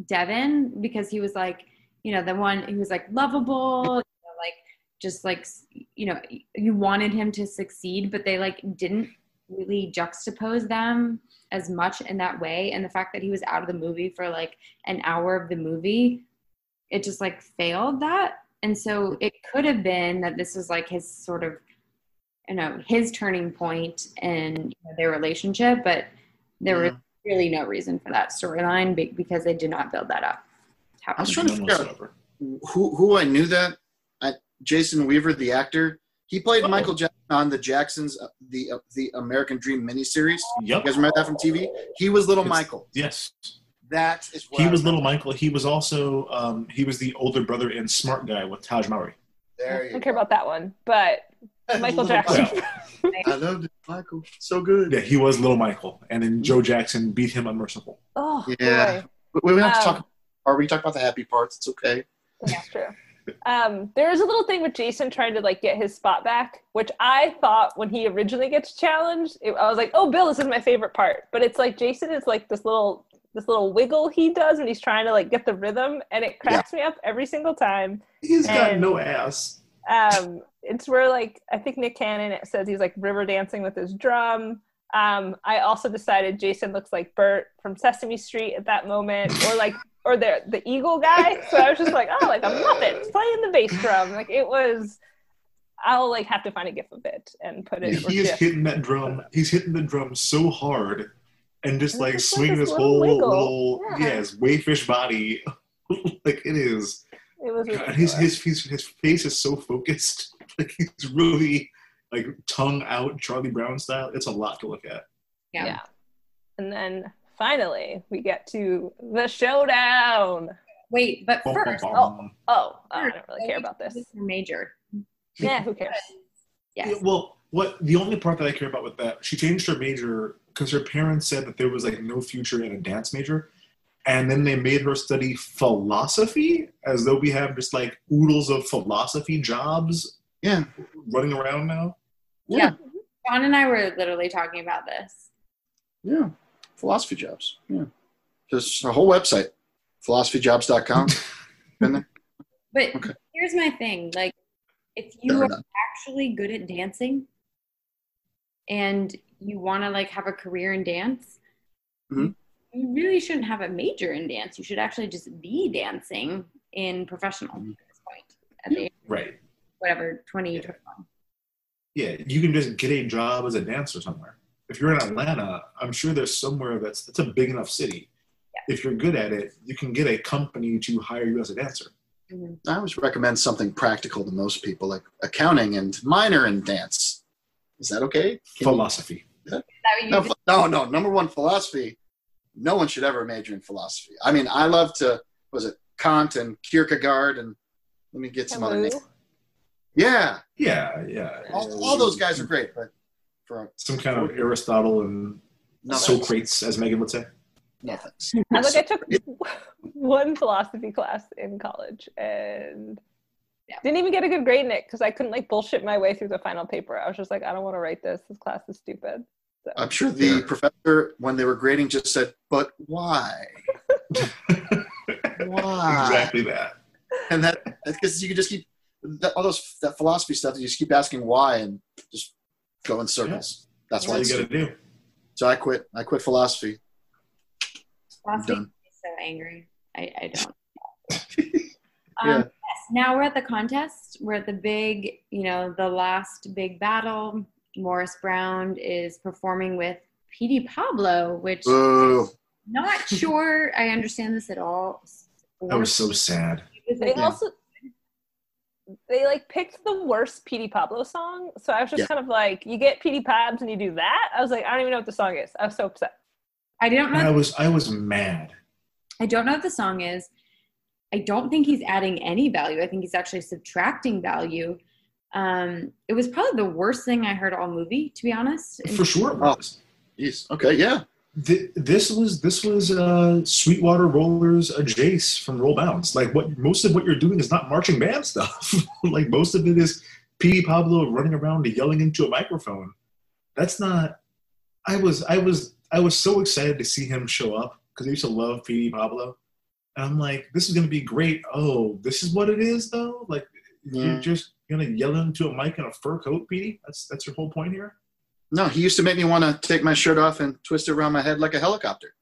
Devin because he was like you know the one who was like lovable you know, like just like you know you wanted him to succeed but they like didn't really juxtapose them as much in that way. And the fact that he was out of the movie for like an hour of the movie it just like failed that. And so it could have been that this was like his sort of you know his turning point in you know, their relationship but there was really no reason for that storyline be- because they did not build that up I was trying to None figure out who who I knew that. I, Jason Weaver, the actor, he played Oh. Michael Jackson on the Jacksons, uh, the uh, the American Dream miniseries. You Yep. guys remember that from TV? He was Little It's- Michael. Yes. That is what He I was remember. little Michael. He was also um, he was the older brother and smart guy with Tahj Mowry. There I don't go. care about that one, but Michael Jackson. I loved it, Michael. So good. Yeah, he was little Michael, and then Joe Jackson beat him unmerciful. oh, Yeah. boy. We, we don't have to Um, talk. Or we can talk about the happy parts. It's okay. That's true. Um, there is a little thing with Jason trying to like get his spot back, which I thought when he originally gets challenged, it, I was like, "Oh, Bill, this is my favorite part." But it's like Jason is like this little this little wiggle he does when he's trying to like get the rhythm, and it cracks me up every single time. He's got no ass. Um, it's where like I think Nick Cannon it says he's like river dancing with his drum. Um, I also decided Jason looks like Bert from Sesame Street at that moment, or like or the the eagle guy. So I was just like, oh, like a Muppet playing the bass drum. Like it was. I'll like have to find a gif of it and put it. He is GIF. hitting that drum. He's hitting the drum so hard, and just And like like swinging this his whole little Yeah. yeah, his wayfish body. like it is. It was God, his, his his his face is so focused. Like he's really like tongue out Charlie Brown style. It's a lot to look at. yeah, yeah. And then finally we get to the showdown. wait but Bum, bum, first bum. Oh, oh, I don't really care about this. Her major Yeah, who cares? yes Yeah, well, what the only part that I care about with that, she changed her major because her parents said that there was like no future in a dance major, and then they made her study philosophy as though we have just like oodles of philosophy jobs Yeah. running around now. yeah john and i were literally talking about this Yeah. Philosophy jobs. Yeah. Just a whole website. Philosophyjobs.com. Been there? but Okay. here's my thing like if you Never are done. actually good at dancing and you want to like have a career in dance Mhm. You really shouldn't have a major in dance you should actually just be dancing in professional Mm-hmm. at this point at the Right. whatever 20 Yeah. 21 Yeah, you can just get a job as a dancer somewhere. If you're in Atlanta, I'm sure there's somewhere that's that's a big enough city. If you're good at it, you can get a company to hire you as a dancer. Mhm. I always recommend something practical to most people, like accounting and minor in dance. Is that okay? Can you- Philosophy. Is that what no, just- no, no. Number one, philosophy. No one should ever major in philosophy. I mean, I love to. Was it Kant and Kierkegaard and let me get some other names. Yeah, Yeah, yeah. all, all those guys are great, but for Some kind of Aristotle and no, thanks. Socrates, as Megan would say. no thanks. I like I took one philosophy class in college and Yeah. didn't even get a good grade in it because I couldn't like bullshit my way through the final paper. I was just like, I don't want to write this. This class is stupid. So I'm sure the professor, when they were grading, just said, "But why? Why?" exactly that. And that because you can just keep that, all those that philosophy stuff. You just keep asking why and just go in circles. That's That's why. all you It's, got to do. so I quit. I quit philosophy. Last week done. I so angry. I, I don't. Yeah. Um, yes, now we're at the contest. We're at the big, you know, the last big battle. Morris Brown is performing with Petey Pablo, which Boo. not sure I understand this at all. That was so sad. They like- also they like picked the worst Petey Pablo song. So I was just Yeah. kind of like, you get Petey Pabs and you do that. I was like, I don't even know what the song is. I was so upset. I don't I was I was mad. I don't know what the song is. I don't think he's adding any value. I think he's actually subtracting value. Um, it was probably the worst thing I heard all movie, to be honest. For sure it was. Jeez. Okay. Yeah. Th- this was this was uh, Sweetwater Rollers a Jace from Roll Bounce. Like what most of what you're doing is not marching band stuff. like most of it is P. Pablo running around yelling into a microphone. That's not. I was I was I was so excited to see him show up because I used to love P. Pablo, and I'm like, this is gonna be great. Oh, this is what it is though. Like Yeah. you're just gonna yell into a mic in a fur coat, Petey. That's that's your whole point here. No, he used to make me want to take my shirt off and twist it around my head like a helicopter.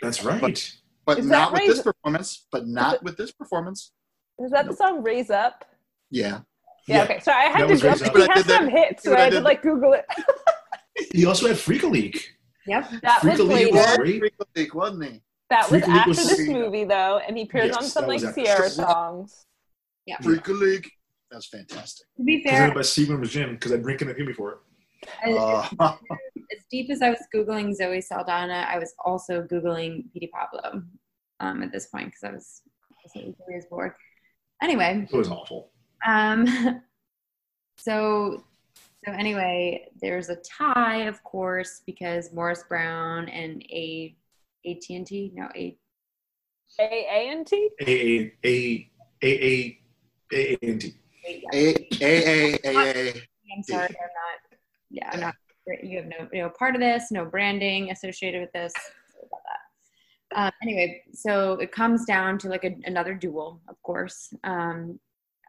That's right. But Is not that with this performance. But not with this performance. Is that the song "Raise Up"? Yeah. Yeah. Yeah. Okay. So I That had to was jump. He But has did that- some hits, see so I I had to did like Google it. He also had Freak a Leak. Yep. That was Freak a Leak later. was great. Freak League, wasn't he? That was Freak a after was this movie, though, and he appears Yes, on some like. Ciara songs. Yeah. Freak League. That was fantastic. To be Presented fair, by Seagram's Gin because I'd drinking it in before. as, Uh, as deep as I was googling Zoe Saldana, I was also googling Petey Pablo um, at this point because I was I was bored. Anyway, It was awful. Um, so, so anyway, there's a tie, of course, because Morris Brown and a AT and T, no A. A A N T. A A A A A A N T. A A A A A. I'm sorry, I'm not. Yeah, I'm not. You have no, no part of this, no branding associated with this. About that. Um, anyway, so it comes down to like a, another duel, of course. Um,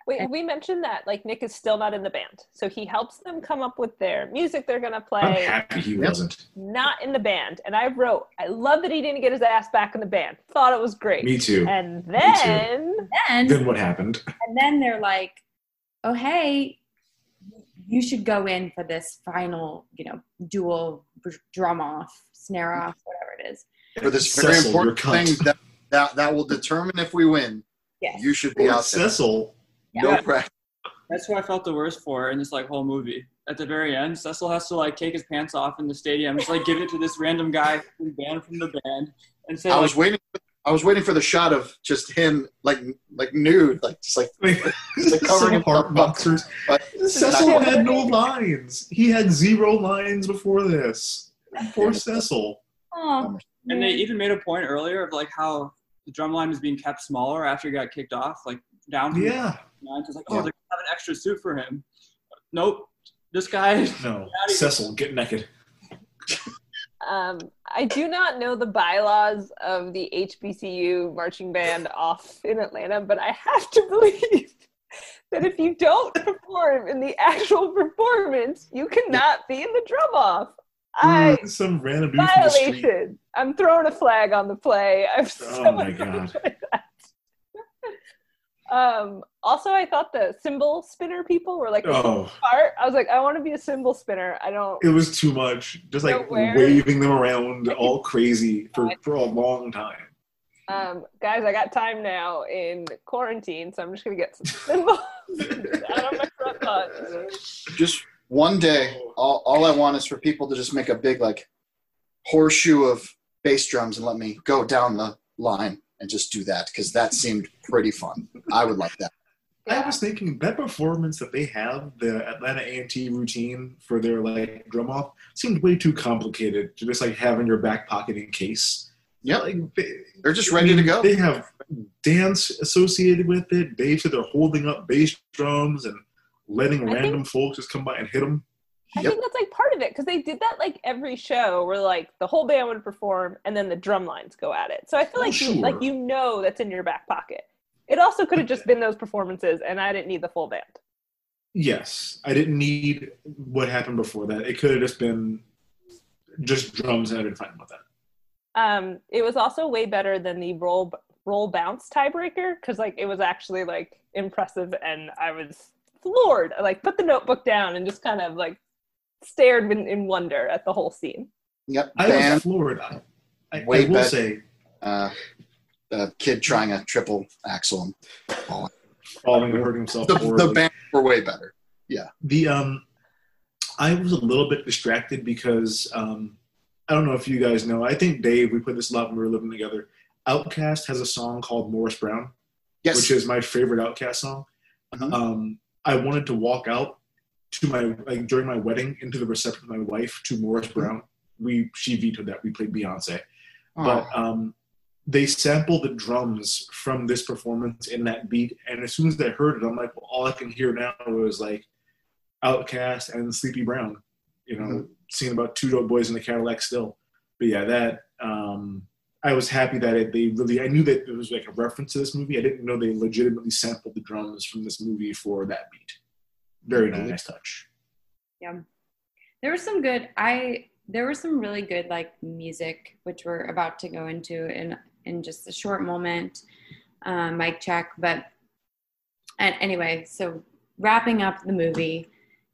Wait, we mentioned that like Nick is still not in the band, so he helps them come up with their music they're gonna I'm play. happy he wasn't. Not in the band, and I wrote, I love that he didn't get his ass back in the band. Thought it was great. Me too. And too. then then Then what happened? and then they're like, "Oh, hey, you should go in for this final, you know, duel drum off, snare off, whatever it is." For this very Cecil, important thing that, that that will determine if we win. Yes. You should be Poor out there. Cecil. No Yeah. practice. That's who I felt the worst for in this like whole movie. At the very end, Cecil has to like take his pants off in the stadium, just like give it to this random guy who's banned from the band, and say I like, was waiting. I was waiting for the shot of just him, like like nude, like just like Cecil covering heart boxers. But Cecil had no lines. He had zero lines before this. Poor Cecil. Oh, and they even made a point earlier of like how the drum line was being kept smaller after he got kicked off, like down. from Yeah. nine. Like, oh, Yeah. they're have an extra suit for him. Nope, this guy. No. Cecil, get naked. um, I do not know the bylaws of the HBCU marching band off in Atlanta, but I have to believe that if you don't perform in the actual performance, you cannot be in the drum off. I Some random dude from the street. violation. I'm throwing a flag on the play. I'm Oh my God. that. Um, also, I thought the cymbal spinner people were like the Oh, part. I was like, I want to be a cymbal spinner. I don't. it was too much. Just like Nowhere. waving them around all crazy for, for a long time. Um, guys, I got time now in quarantine, so I'm just gonna get some cymbals out of my front lawn. just one day, all, all I want is for people to just make a big like horseshoe of bass drums and let me go down the line and just do that because that seemed pretty fun. I would like that. I was thinking that performance that they have, the Atlanta A&T routine for their like drum off, seemed way too complicated to just like have in your back pocket in case. Yeah, Like they, They're just ready to go. They have dance associated with it. Dave said they're holding up bass drums and letting I random folks just come by and hit them. I Yep. think that's like part of it because they did that like every show where like the whole band would perform and then the drum lines go at it. So I feel Oh, like you, like you know that's in your back pocket. It also could have just been those performances, and I didn't need the full band. Yes, I didn't need what happened before that. It could have just been just drums, and I didn't find about that. Um, it was also way better than the roll roll bounce tiebreaker because like it was actually like impressive, and I was floored. I like put the notebook down and just kind of like stared in, in wonder at the whole scene. Yep. I Band, was floored. I, I, I Way will better. say, uh, a kid trying a triple axel. and falling. falling and hurting himself. The, horribly. the band were way better. Yeah. The um i was a little bit distracted because um i don't know if you guys know i think dave we put this a lot when we were living together OutKast has a song called morris brown Yes. which is my favorite OutKast song Mhm. um i wanted to walk out to my like during my wedding into the reception with my wife to morris brown we she vetoed that. We played Beyonce, Oh, but um, they sampled the drums from this performance in that beat. And as soon as I heard it, I'm like, well, all I can hear now is like OutKast and Sleepy Brown, you know, Mhm. singing about two dope boys in the Cadillac still. But yeah, that um, I was happy that it, they really. I knew that it was like a reference to this movie. I didn't know they legitimately sampled the drums from this movie for that beat. Very nice touch. Yeah. There was some good I there was some really good like music which we're about to go into in in just a short moment. Um mic check. But and anyway, so wrapping up the movie,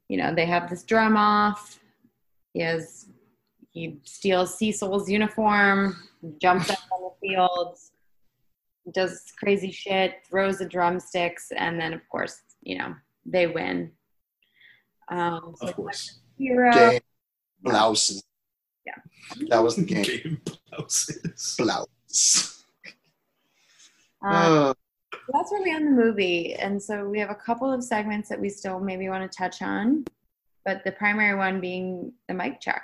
you know, they have this drum off. He has he steals Cecil's uniform, jumps up on the field, does crazy shit, throws the drumsticks, and then of course, you know, they win. Um, so Of course. hero. game blouses. Yeah. That was the game. Game blouses. Blouse. Um, Uh, that's where we end the movie. And so we have a couple of segments that we still maybe want to touch on, but the primary one being the mic check.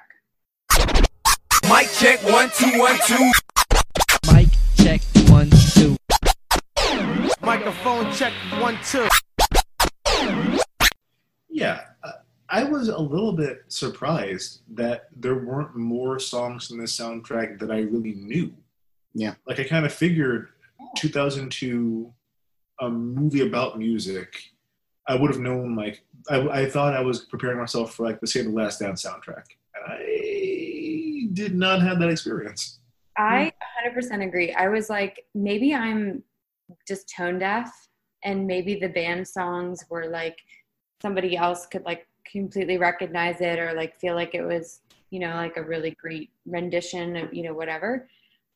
Mic check one two one two. Mic check one two. Microphone check one two. Yeah, uh, I was a little bit surprised that there weren't more songs in this soundtrack that I really knew. Yeah. like I kind of figured 2002, a movie about music, I would have known. Like I, I thought I was preparing myself for like the Save the Last Dance soundtrack, and I did not have that experience. I 100% agree. I was like, maybe I'm just tone deaf, and maybe the band songs were like somebody else could like completely recognize it or like feel like it was, you know, like a really great rendition of, you know, whatever.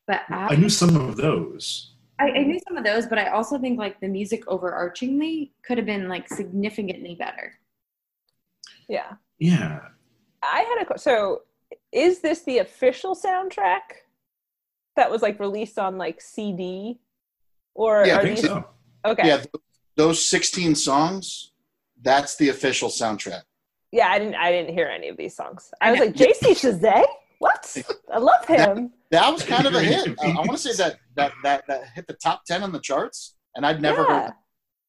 But I knew some of those. I, I knew some of those, but I also think like the music overarchingly could have been like significantly better. Yeah. Yeah, I had a so is this the official soundtrack that was like released on like CD or Yeah, I are I think these so. okay? Yeah, Yeah. th- those 16 songs, that's the official soundtrack. Yeah, I didn't I didn't hear any of these songs. I was like JC Chasez? What? I love him. That was kind of a hit. Uh, I want to say that, that that that hit the top 10 on the charts, and I'd never yeah. heard.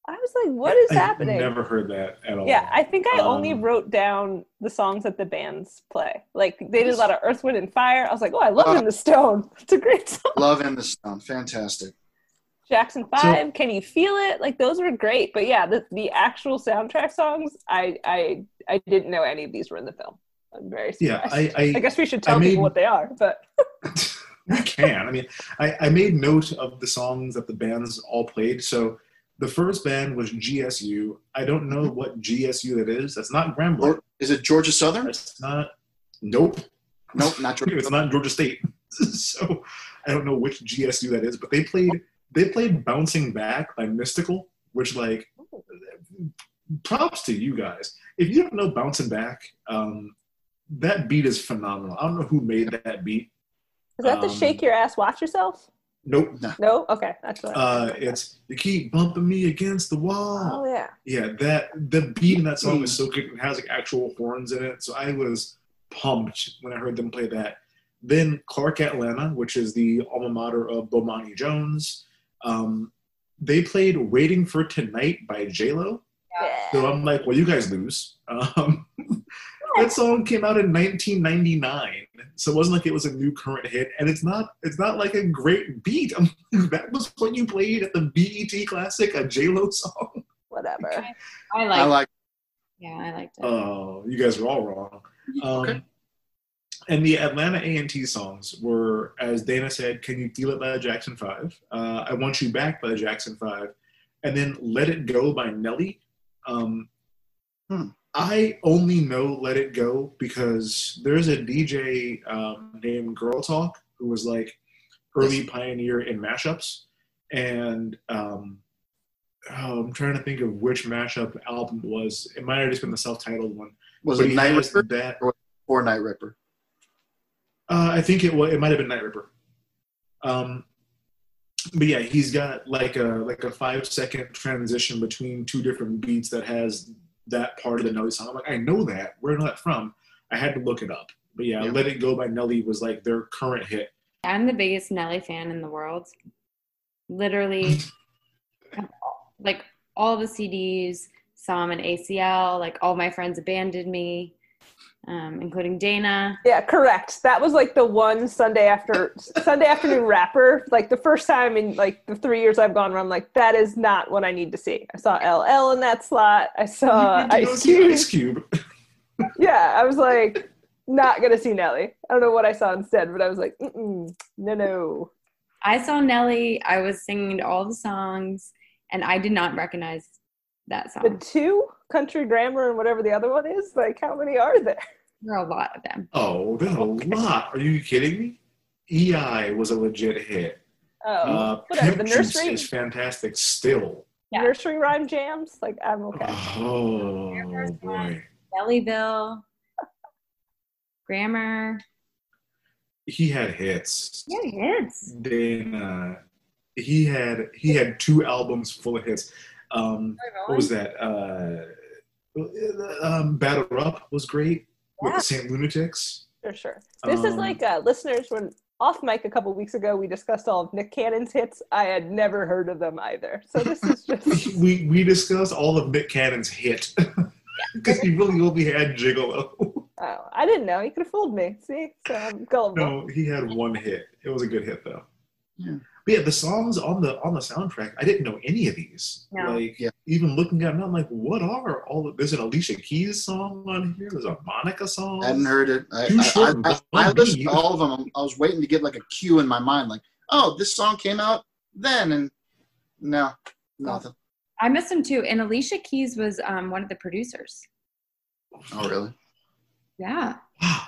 I was like, what is I happening? Never heard that at all. Yeah, I think I only Um, wrote down the songs that the bands play. Like they did a lot of Earth, Wind, and Fire. I was like, oh, I love Uh, In the Stone. It's a great song. Love in the Stone, fantastic. Jackson Five, Can You Feel It? Like those were great. But yeah, the, the actual soundtrack songs, I I I didn't know any of these were in the film. I'm very Yeah. I, I, I guess we should I tell made- people what they are. But we can. I mean, I, I made note of the songs that the bands all played. So the first band was GSU. I don't know mm-hmm. what GSU that is. That's not Grambling. Or, is it Georgia Southern? It's not. Nope. Nope, not Georgia. It's not Georgia State. so I don't know which GSU that is. But they played. They played "Bouncing Back" by Mystikal, which like props to you guys. If you don't know "Bouncing Back," um, that beat is phenomenal. I don't know who made that beat. is that the Um, Shake Your Ass, Watch Yourself? Nope. No. Okay, that's what. Uh, it's you keep bumping me against the wall. oh yeah. Yeah, that the beat in that song is so good. It has like actual horns in it. So I was pumped when I heard them play that. Then Clark Atlanta, which is the alma mater of Bomani Jones, um, they played "Waiting for Tonight" by J Lo. So I'm like, well, you guys lose. Um, that song came out in 1999, so it wasn't like it was a new current hit, and it's not. It's not like a great beat. I'm, that was what you played at the BET Classic, a J Lo song. Whatever. I like, I like. yeah, I liked it. Oh, you guys are all wrong. Um, Okay. And the Atlanta A&T songs were, as Dana said, "Can You Feel It" by the Jackson Five, uh, "I Want You Back" by the Jackson Five, and then "Let It Go" by Nelly. Um, Hmm. I only know "Let It Go" because there's a DJ um, named Girl Talk who was like early pioneer in mashups, and um, oh, I'm trying to think of which mashup album it was. It might have just been the self-titled one. Was But it Night Ripper That or Night Ripper? Uh, I think it was. It might have been Night Ripper. Um, but yeah, he's got like a like a five second transition between two different beats that has that part of the Nelly song. I'm like, I know that. Where know that from? I had to look it up. But yeah, Yeah. "Let It Go" by Nelly was like their current hit. I'm the biggest Nelly fan in the world. Literally, like all the CDs, saw him in ACL. Like all my friends abandoned me, um, including Dana. Yeah, correct. That was like the one Sunday after Sunday afternoon rapper. Like the first time in like the three years I've gone where I'm like, that is not what I need to see. I saw LL in that slot. I saw You don't Ice Cube. Ice Cube. Yeah, I was like, not gonna see Nelly. I don't know what I saw instead, but I was like, Mm-mm, no, no. I saw Nelly. I was singing to all the songs, and I did not recognize that song. The song. two country grammar and whatever the other one is. Like, how many are there? There are a lot of them. Oh, there's a lot. Are you kidding me? EI was a legit hit. Oh, uh, whatever. The nursery is fantastic still. Yeah. nursery rhyme jams. Like, I'm okay. Oh boy, Nellyville, Grammar. he had hits. Yeah, hits. Dana, he had he had two albums full of hits. Um, what was that? Uh, um, Batter Up was great with the Saint Lunatics. For sure. This is Um, like uh, listeners when off mic a couple weeks ago we discussed all of Nick Cannon's hits. I had never heard of them either. So this is just we we discussed all of Nick Cannon's hit because he really only had Gigolo. oh, I didn't know. He could have fooled me. See, so I'm gullible. No, he had one hit. It was a good hit though. Yeah. But yeah, the songs on the on the soundtrack, I didn't know any of these. No. Like Yeah. even looking at them, I'm like, what are all of there's an Alicia Keys song on here, there's a Monica song. I hadn't heard it. I, I, I, I, I listened to all of them. I was waiting to get like a cue in my mind, like, oh, this song came out then, and no, nothing. I missed him too. And Alicia Keys was um, one of the producers. Oh, really? Yeah. Wow.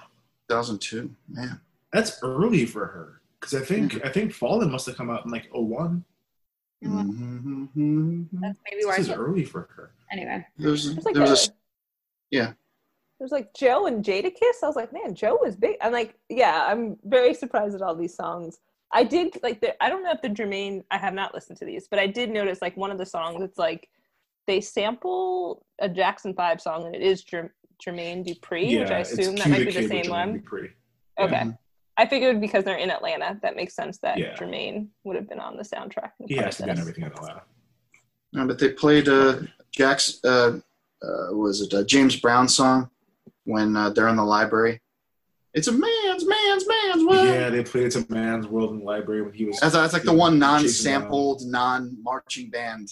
2002, man. That's early for her. Because I think I think Fallen must have come out in like 01. Mhm. That's maybe why I This is said, early for her. anyway. There's, There's like there was a, a, yeah. There's like Joe and Jadakiss. I was like, man, Joe was big. I'm like, yeah, I'm very surprised at all these songs. I did like the. I don't know if the Jermaine. I have not listened to these, but I did notice like one of the songs. It's like they sample a Jackson Five song, and it is Jer- Jermaine Dupri, which I assume that might be the same one. Dupri. Okay. Mhm. I figured because they're in Atlanta, that makes sense that Yeah. Jermaine would have been on the soundtrack. and He has to be in everything in Atlanta. No, but they played uh, Jack's, uh, uh, was it a James Brown song when uh, they're in the library? It's a man's, man's, man's world. Yeah, they played It's a Man's World in the library when he was That's, that's like the one non-sampled, non-marching band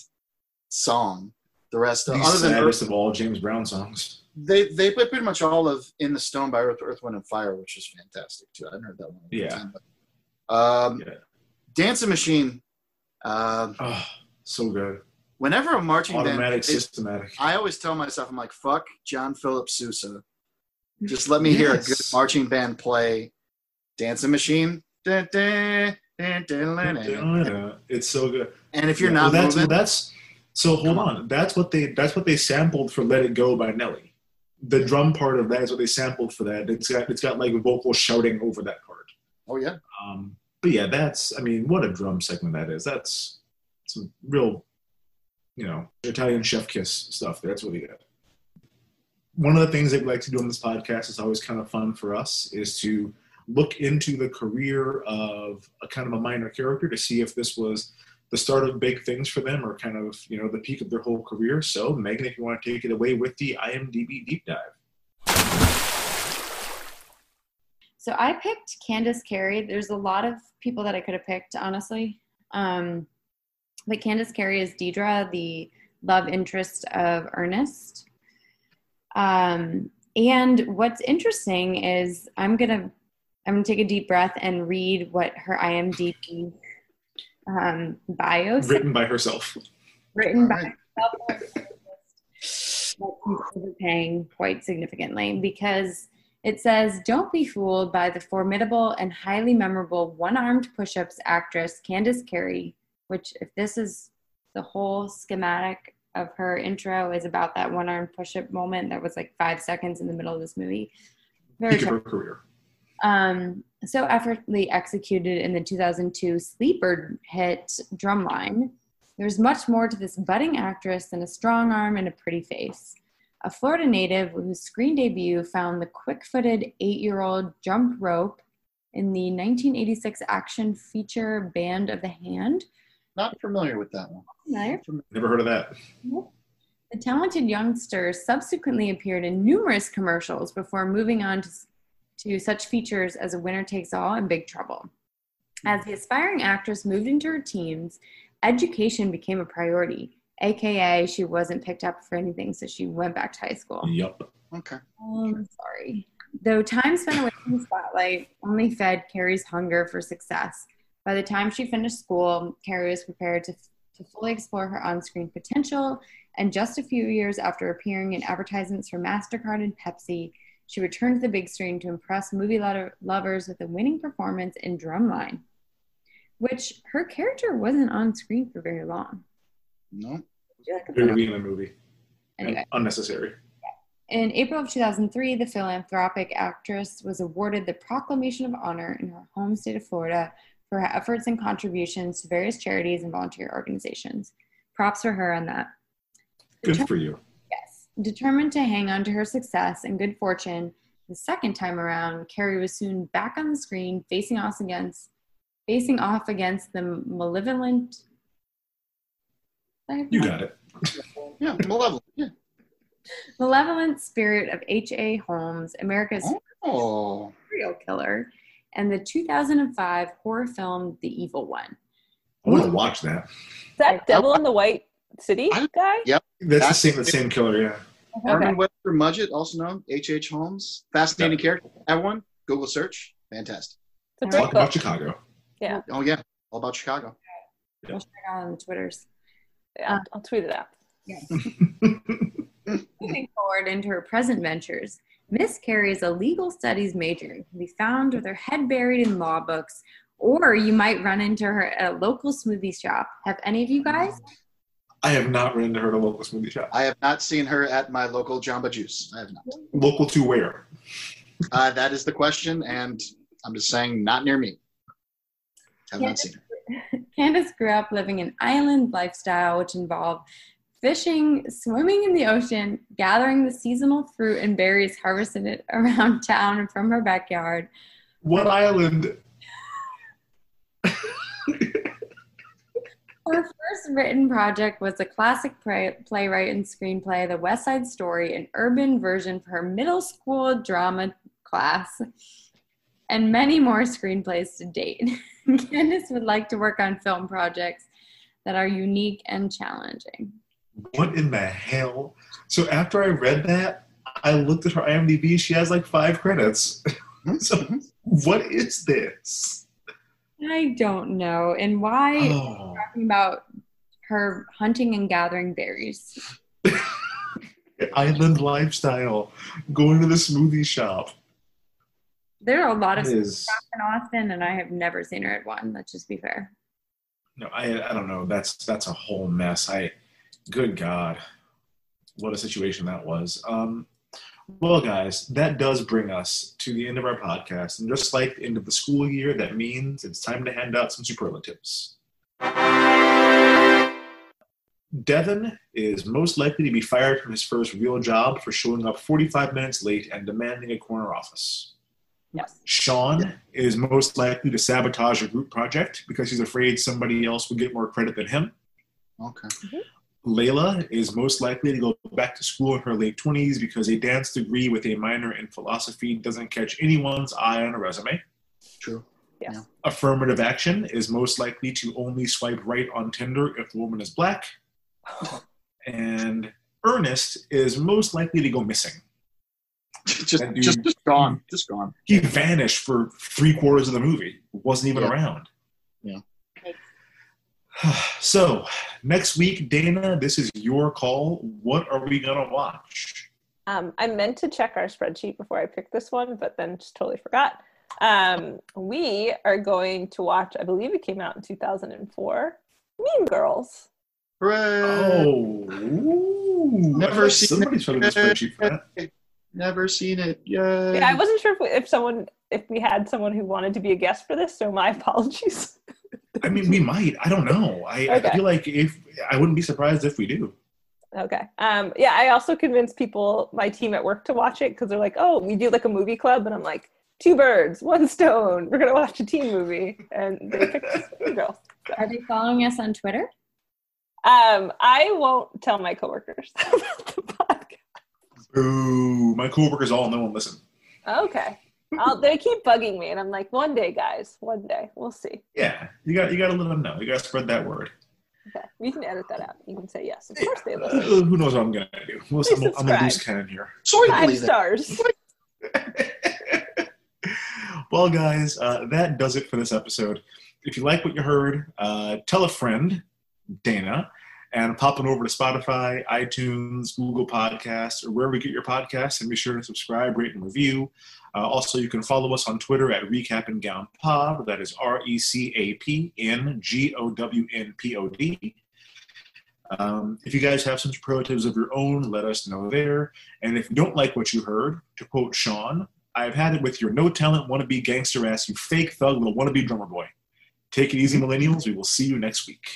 song. The rest, the of, other than saddest Earth, of all James Brown songs. They they play pretty much all of "In the Stone" by Earth, Earth, Wind, and Fire, which is fantastic too. I hadn't heard that one. Yeah. time, but, um, Yeah. Dancing Machine. Um, Oh, so good. whenever a marching band, Automatic, is- systematic. I always tell myself, I'm like, fuck John Philip Sousa. Just let me hear a good marching band play Dancing Machine. It's so good. And if you're Yeah, not well, that's moving, that's so hold on. That's what they that's what they sampled for "Let It Go" by Nelly. The drum part of that is what they sampled for that. It's got it's got like vocal shouting over that part. oh yeah, Um, but yeah, that's I mean, what a drum segment that is. That's some real, you know, Italian chef kiss stuff. That's what really good. One of the things that we like to do on this podcast is always kind of fun for us is to look into the career of a kind of a minor character to see if this was the start of big things for them or kind of you know the peak of their whole career. So Megan, if you want to take it away with the IMDb deep dive. So I picked Candace Carey. There's a lot of people that I could have picked, honestly. Um, but Candace Carey is Deidre, the love interest of Ernest. Um, and what's interesting is I'm gonna I'm gonna take a deep breath and read what her IMDb um, bio. Written by herself. written by herself overpaying quite significantly because it says don't be fooled by the formidable and highly memorable one-armed push-ups actress candace carey which if this is the whole schematic of her intro is about that one-armed push-up moment that was like five seconds in the middle of this movie very Peak of her career. Um, so effortlessly executed in the 2002 sleeper hit Drumline. There's much more to this budding actress than a strong arm and a pretty face. a Florida native whose screen debut found the quick footed eight year old jump rope in the 1986 action feature Band of the Hand. Not familiar with that one. Familiar? Never heard of that. The talented youngster subsequently appeared in numerous commercials before moving on to, to such features as A Winner Takes All and Big Trouble. As the aspiring actress moved into her teens, education became a priority, aka she wasn't picked up for anything, so she went back to high school. Yup. Okay. Um, sorry. Though time spent away from the spotlight only fed Carey's hunger for success. By the time she finished school, Carrie was prepared to, to fully explore her on screen potential. And just a few years after appearing in advertisements for MasterCard and Pepsi, she returned to the big screen to impress movie lo- lovers with a winning performance in Drumline, which her character wasn't on screen for very long. No. Would you like a Very beginning of the movie. Anyway. Unnecessary. In April of 2003, the philanthropic actress was awarded the Proclamation of Honor in her home state of Florida for her efforts and contributions to various charities and volunteer organizations. Props for her on that. Good for you. Yes. Determined to hang on to her success and good fortune, the second time around, Carey was soon back on the screen, facing off against, facing off against the malevolent. You got it. Yeah, malevolent. Yeah. Malevolent spirit of H.A. Holmes, America's Oh. serial killer, and the 2005 horror film The Evil One. I want to watch that. Is that Devil in the White City I- guy? Yep. That's, That's- the same. The same killer. Yeah. Herman Webster Mudgett, also known H. H. Holmes. Fascinating character. Everyone, Google search. Fantastic. It's a great about. Chicago. Yeah, Oh yeah, all about Chicago. We'll check it out on Twitters. yeah. I'll, I'll tweet it out. Yeah. Moving forward into her present ventures, Miss Carey is a legal studies major who can be found with her head buried in law books, or you might run into her at a local smoothie shop. Have any of you guys? I have not run into her at a local smoothie shop. I have not seen her at my local Jamba Juice. I have not. Local to where? Uh, that is the question, and I'm just saying, not near me. Have not seen her. Candace grew up living an island lifestyle, which involved fishing, swimming in the ocean, gathering the seasonal fruit and berries harvested around town and from her backyard. What island? Her first written project was a classic play, playwright and screenplay, The West Side Story, an urban version for her middle school drama class, and many more screenplays to date. Candace would like to work on film projects that are unique and challenging. What in the hell? So after I read that, I looked at her IMDb. She has like five credits. so mm-hmm. what is this? I don't know. And why Oh. talking about her hunting and gathering berries? Island lifestyle. Going to the smoothie shop. There are a lot of It is- shops in Austin, and I have never seen her at one. Let's just be fair. No, I I don't know. That's that's a whole mess. I good God. What a situation that was. Um well guys, that does bring us to the end of our podcast. And just like the end of the school year, that means it's time to hand out some superlatives. Devin is most likely to be fired from his first real job for showing up 45 minutes late and demanding a corner office. Yes. Sean is most likely to sabotage a group project because he's afraid somebody else will get more credit than him. Okay. Mm-hmm. Layla is most likely to go back to school in her late 20s because a dance degree with a minor in philosophy doesn't catch anyone's eye on a resume. True. Yes. Affirmative action is most likely to only swipe right on Tinder if the woman is black. And Ernest is most likely to go missing. just, dude- just, just gone. Just gone. He vanished for three quarters of the movie, wasn't even Yeah. around. Yeah. So, next week, Dana, this is your call. What are we going to watch? Um, I meant to check our spreadsheet before I picked this one, but then just totally forgot. Um, we are going to watch, I believe it came out in 2004, Mean Girls. Hooray! Oh, ooh, Never seen somebody's it. filling the spreadsheet for that. Never seen it. Yay. Yeah, I wasn't sure if, we, if someone, if we had someone who wanted to be a guest for this, so my apologies. I mean, we might. I don't know. I, I feel like if I wouldn't be surprised if we do. Okay. Um, yeah, I also convinced people, my team at work, to watch it because they're like, "Oh, we do like a movie club," and I'm like, two birds, one stone. We're gonna watch a teen movie," and they picked Mean Girls. Are they following us on Twitter? Um, I won't tell my coworkers about the podcast. Ooh, my coworkers all know and listen. Okay. I'll, they keep bugging me, and I'm like, one day, guys, one day, we'll see. Yeah, you got you got to let them know. You got to spread that word. Okay, you can edit that out. You can say yes. Of course, they listen. Uh, who knows what I'm gonna do? We'll- I'm, a- I'm a subscribe. loose cannon here. Sorry Five stars. well, guys, uh, that does it for this episode. If you like what you heard, uh, tell a friend, Dana, and pop on over to Spotify, iTunes, Google Podcasts, or wherever you get your podcasts, and be sure to subscribe, rate, and review. Uh, also, you can follow us on Twitter at Recap and Gown Pod. That is R E C A P N G O W N P O D. Um, if you guys have some superlatives of your own, let us know there. And if you don't like what you heard, to quote Sean, I've had it with your no talent wannabe gangster ass, you fake thug little wannabe drummer boy. Take it easy, millennials. We will see you next week.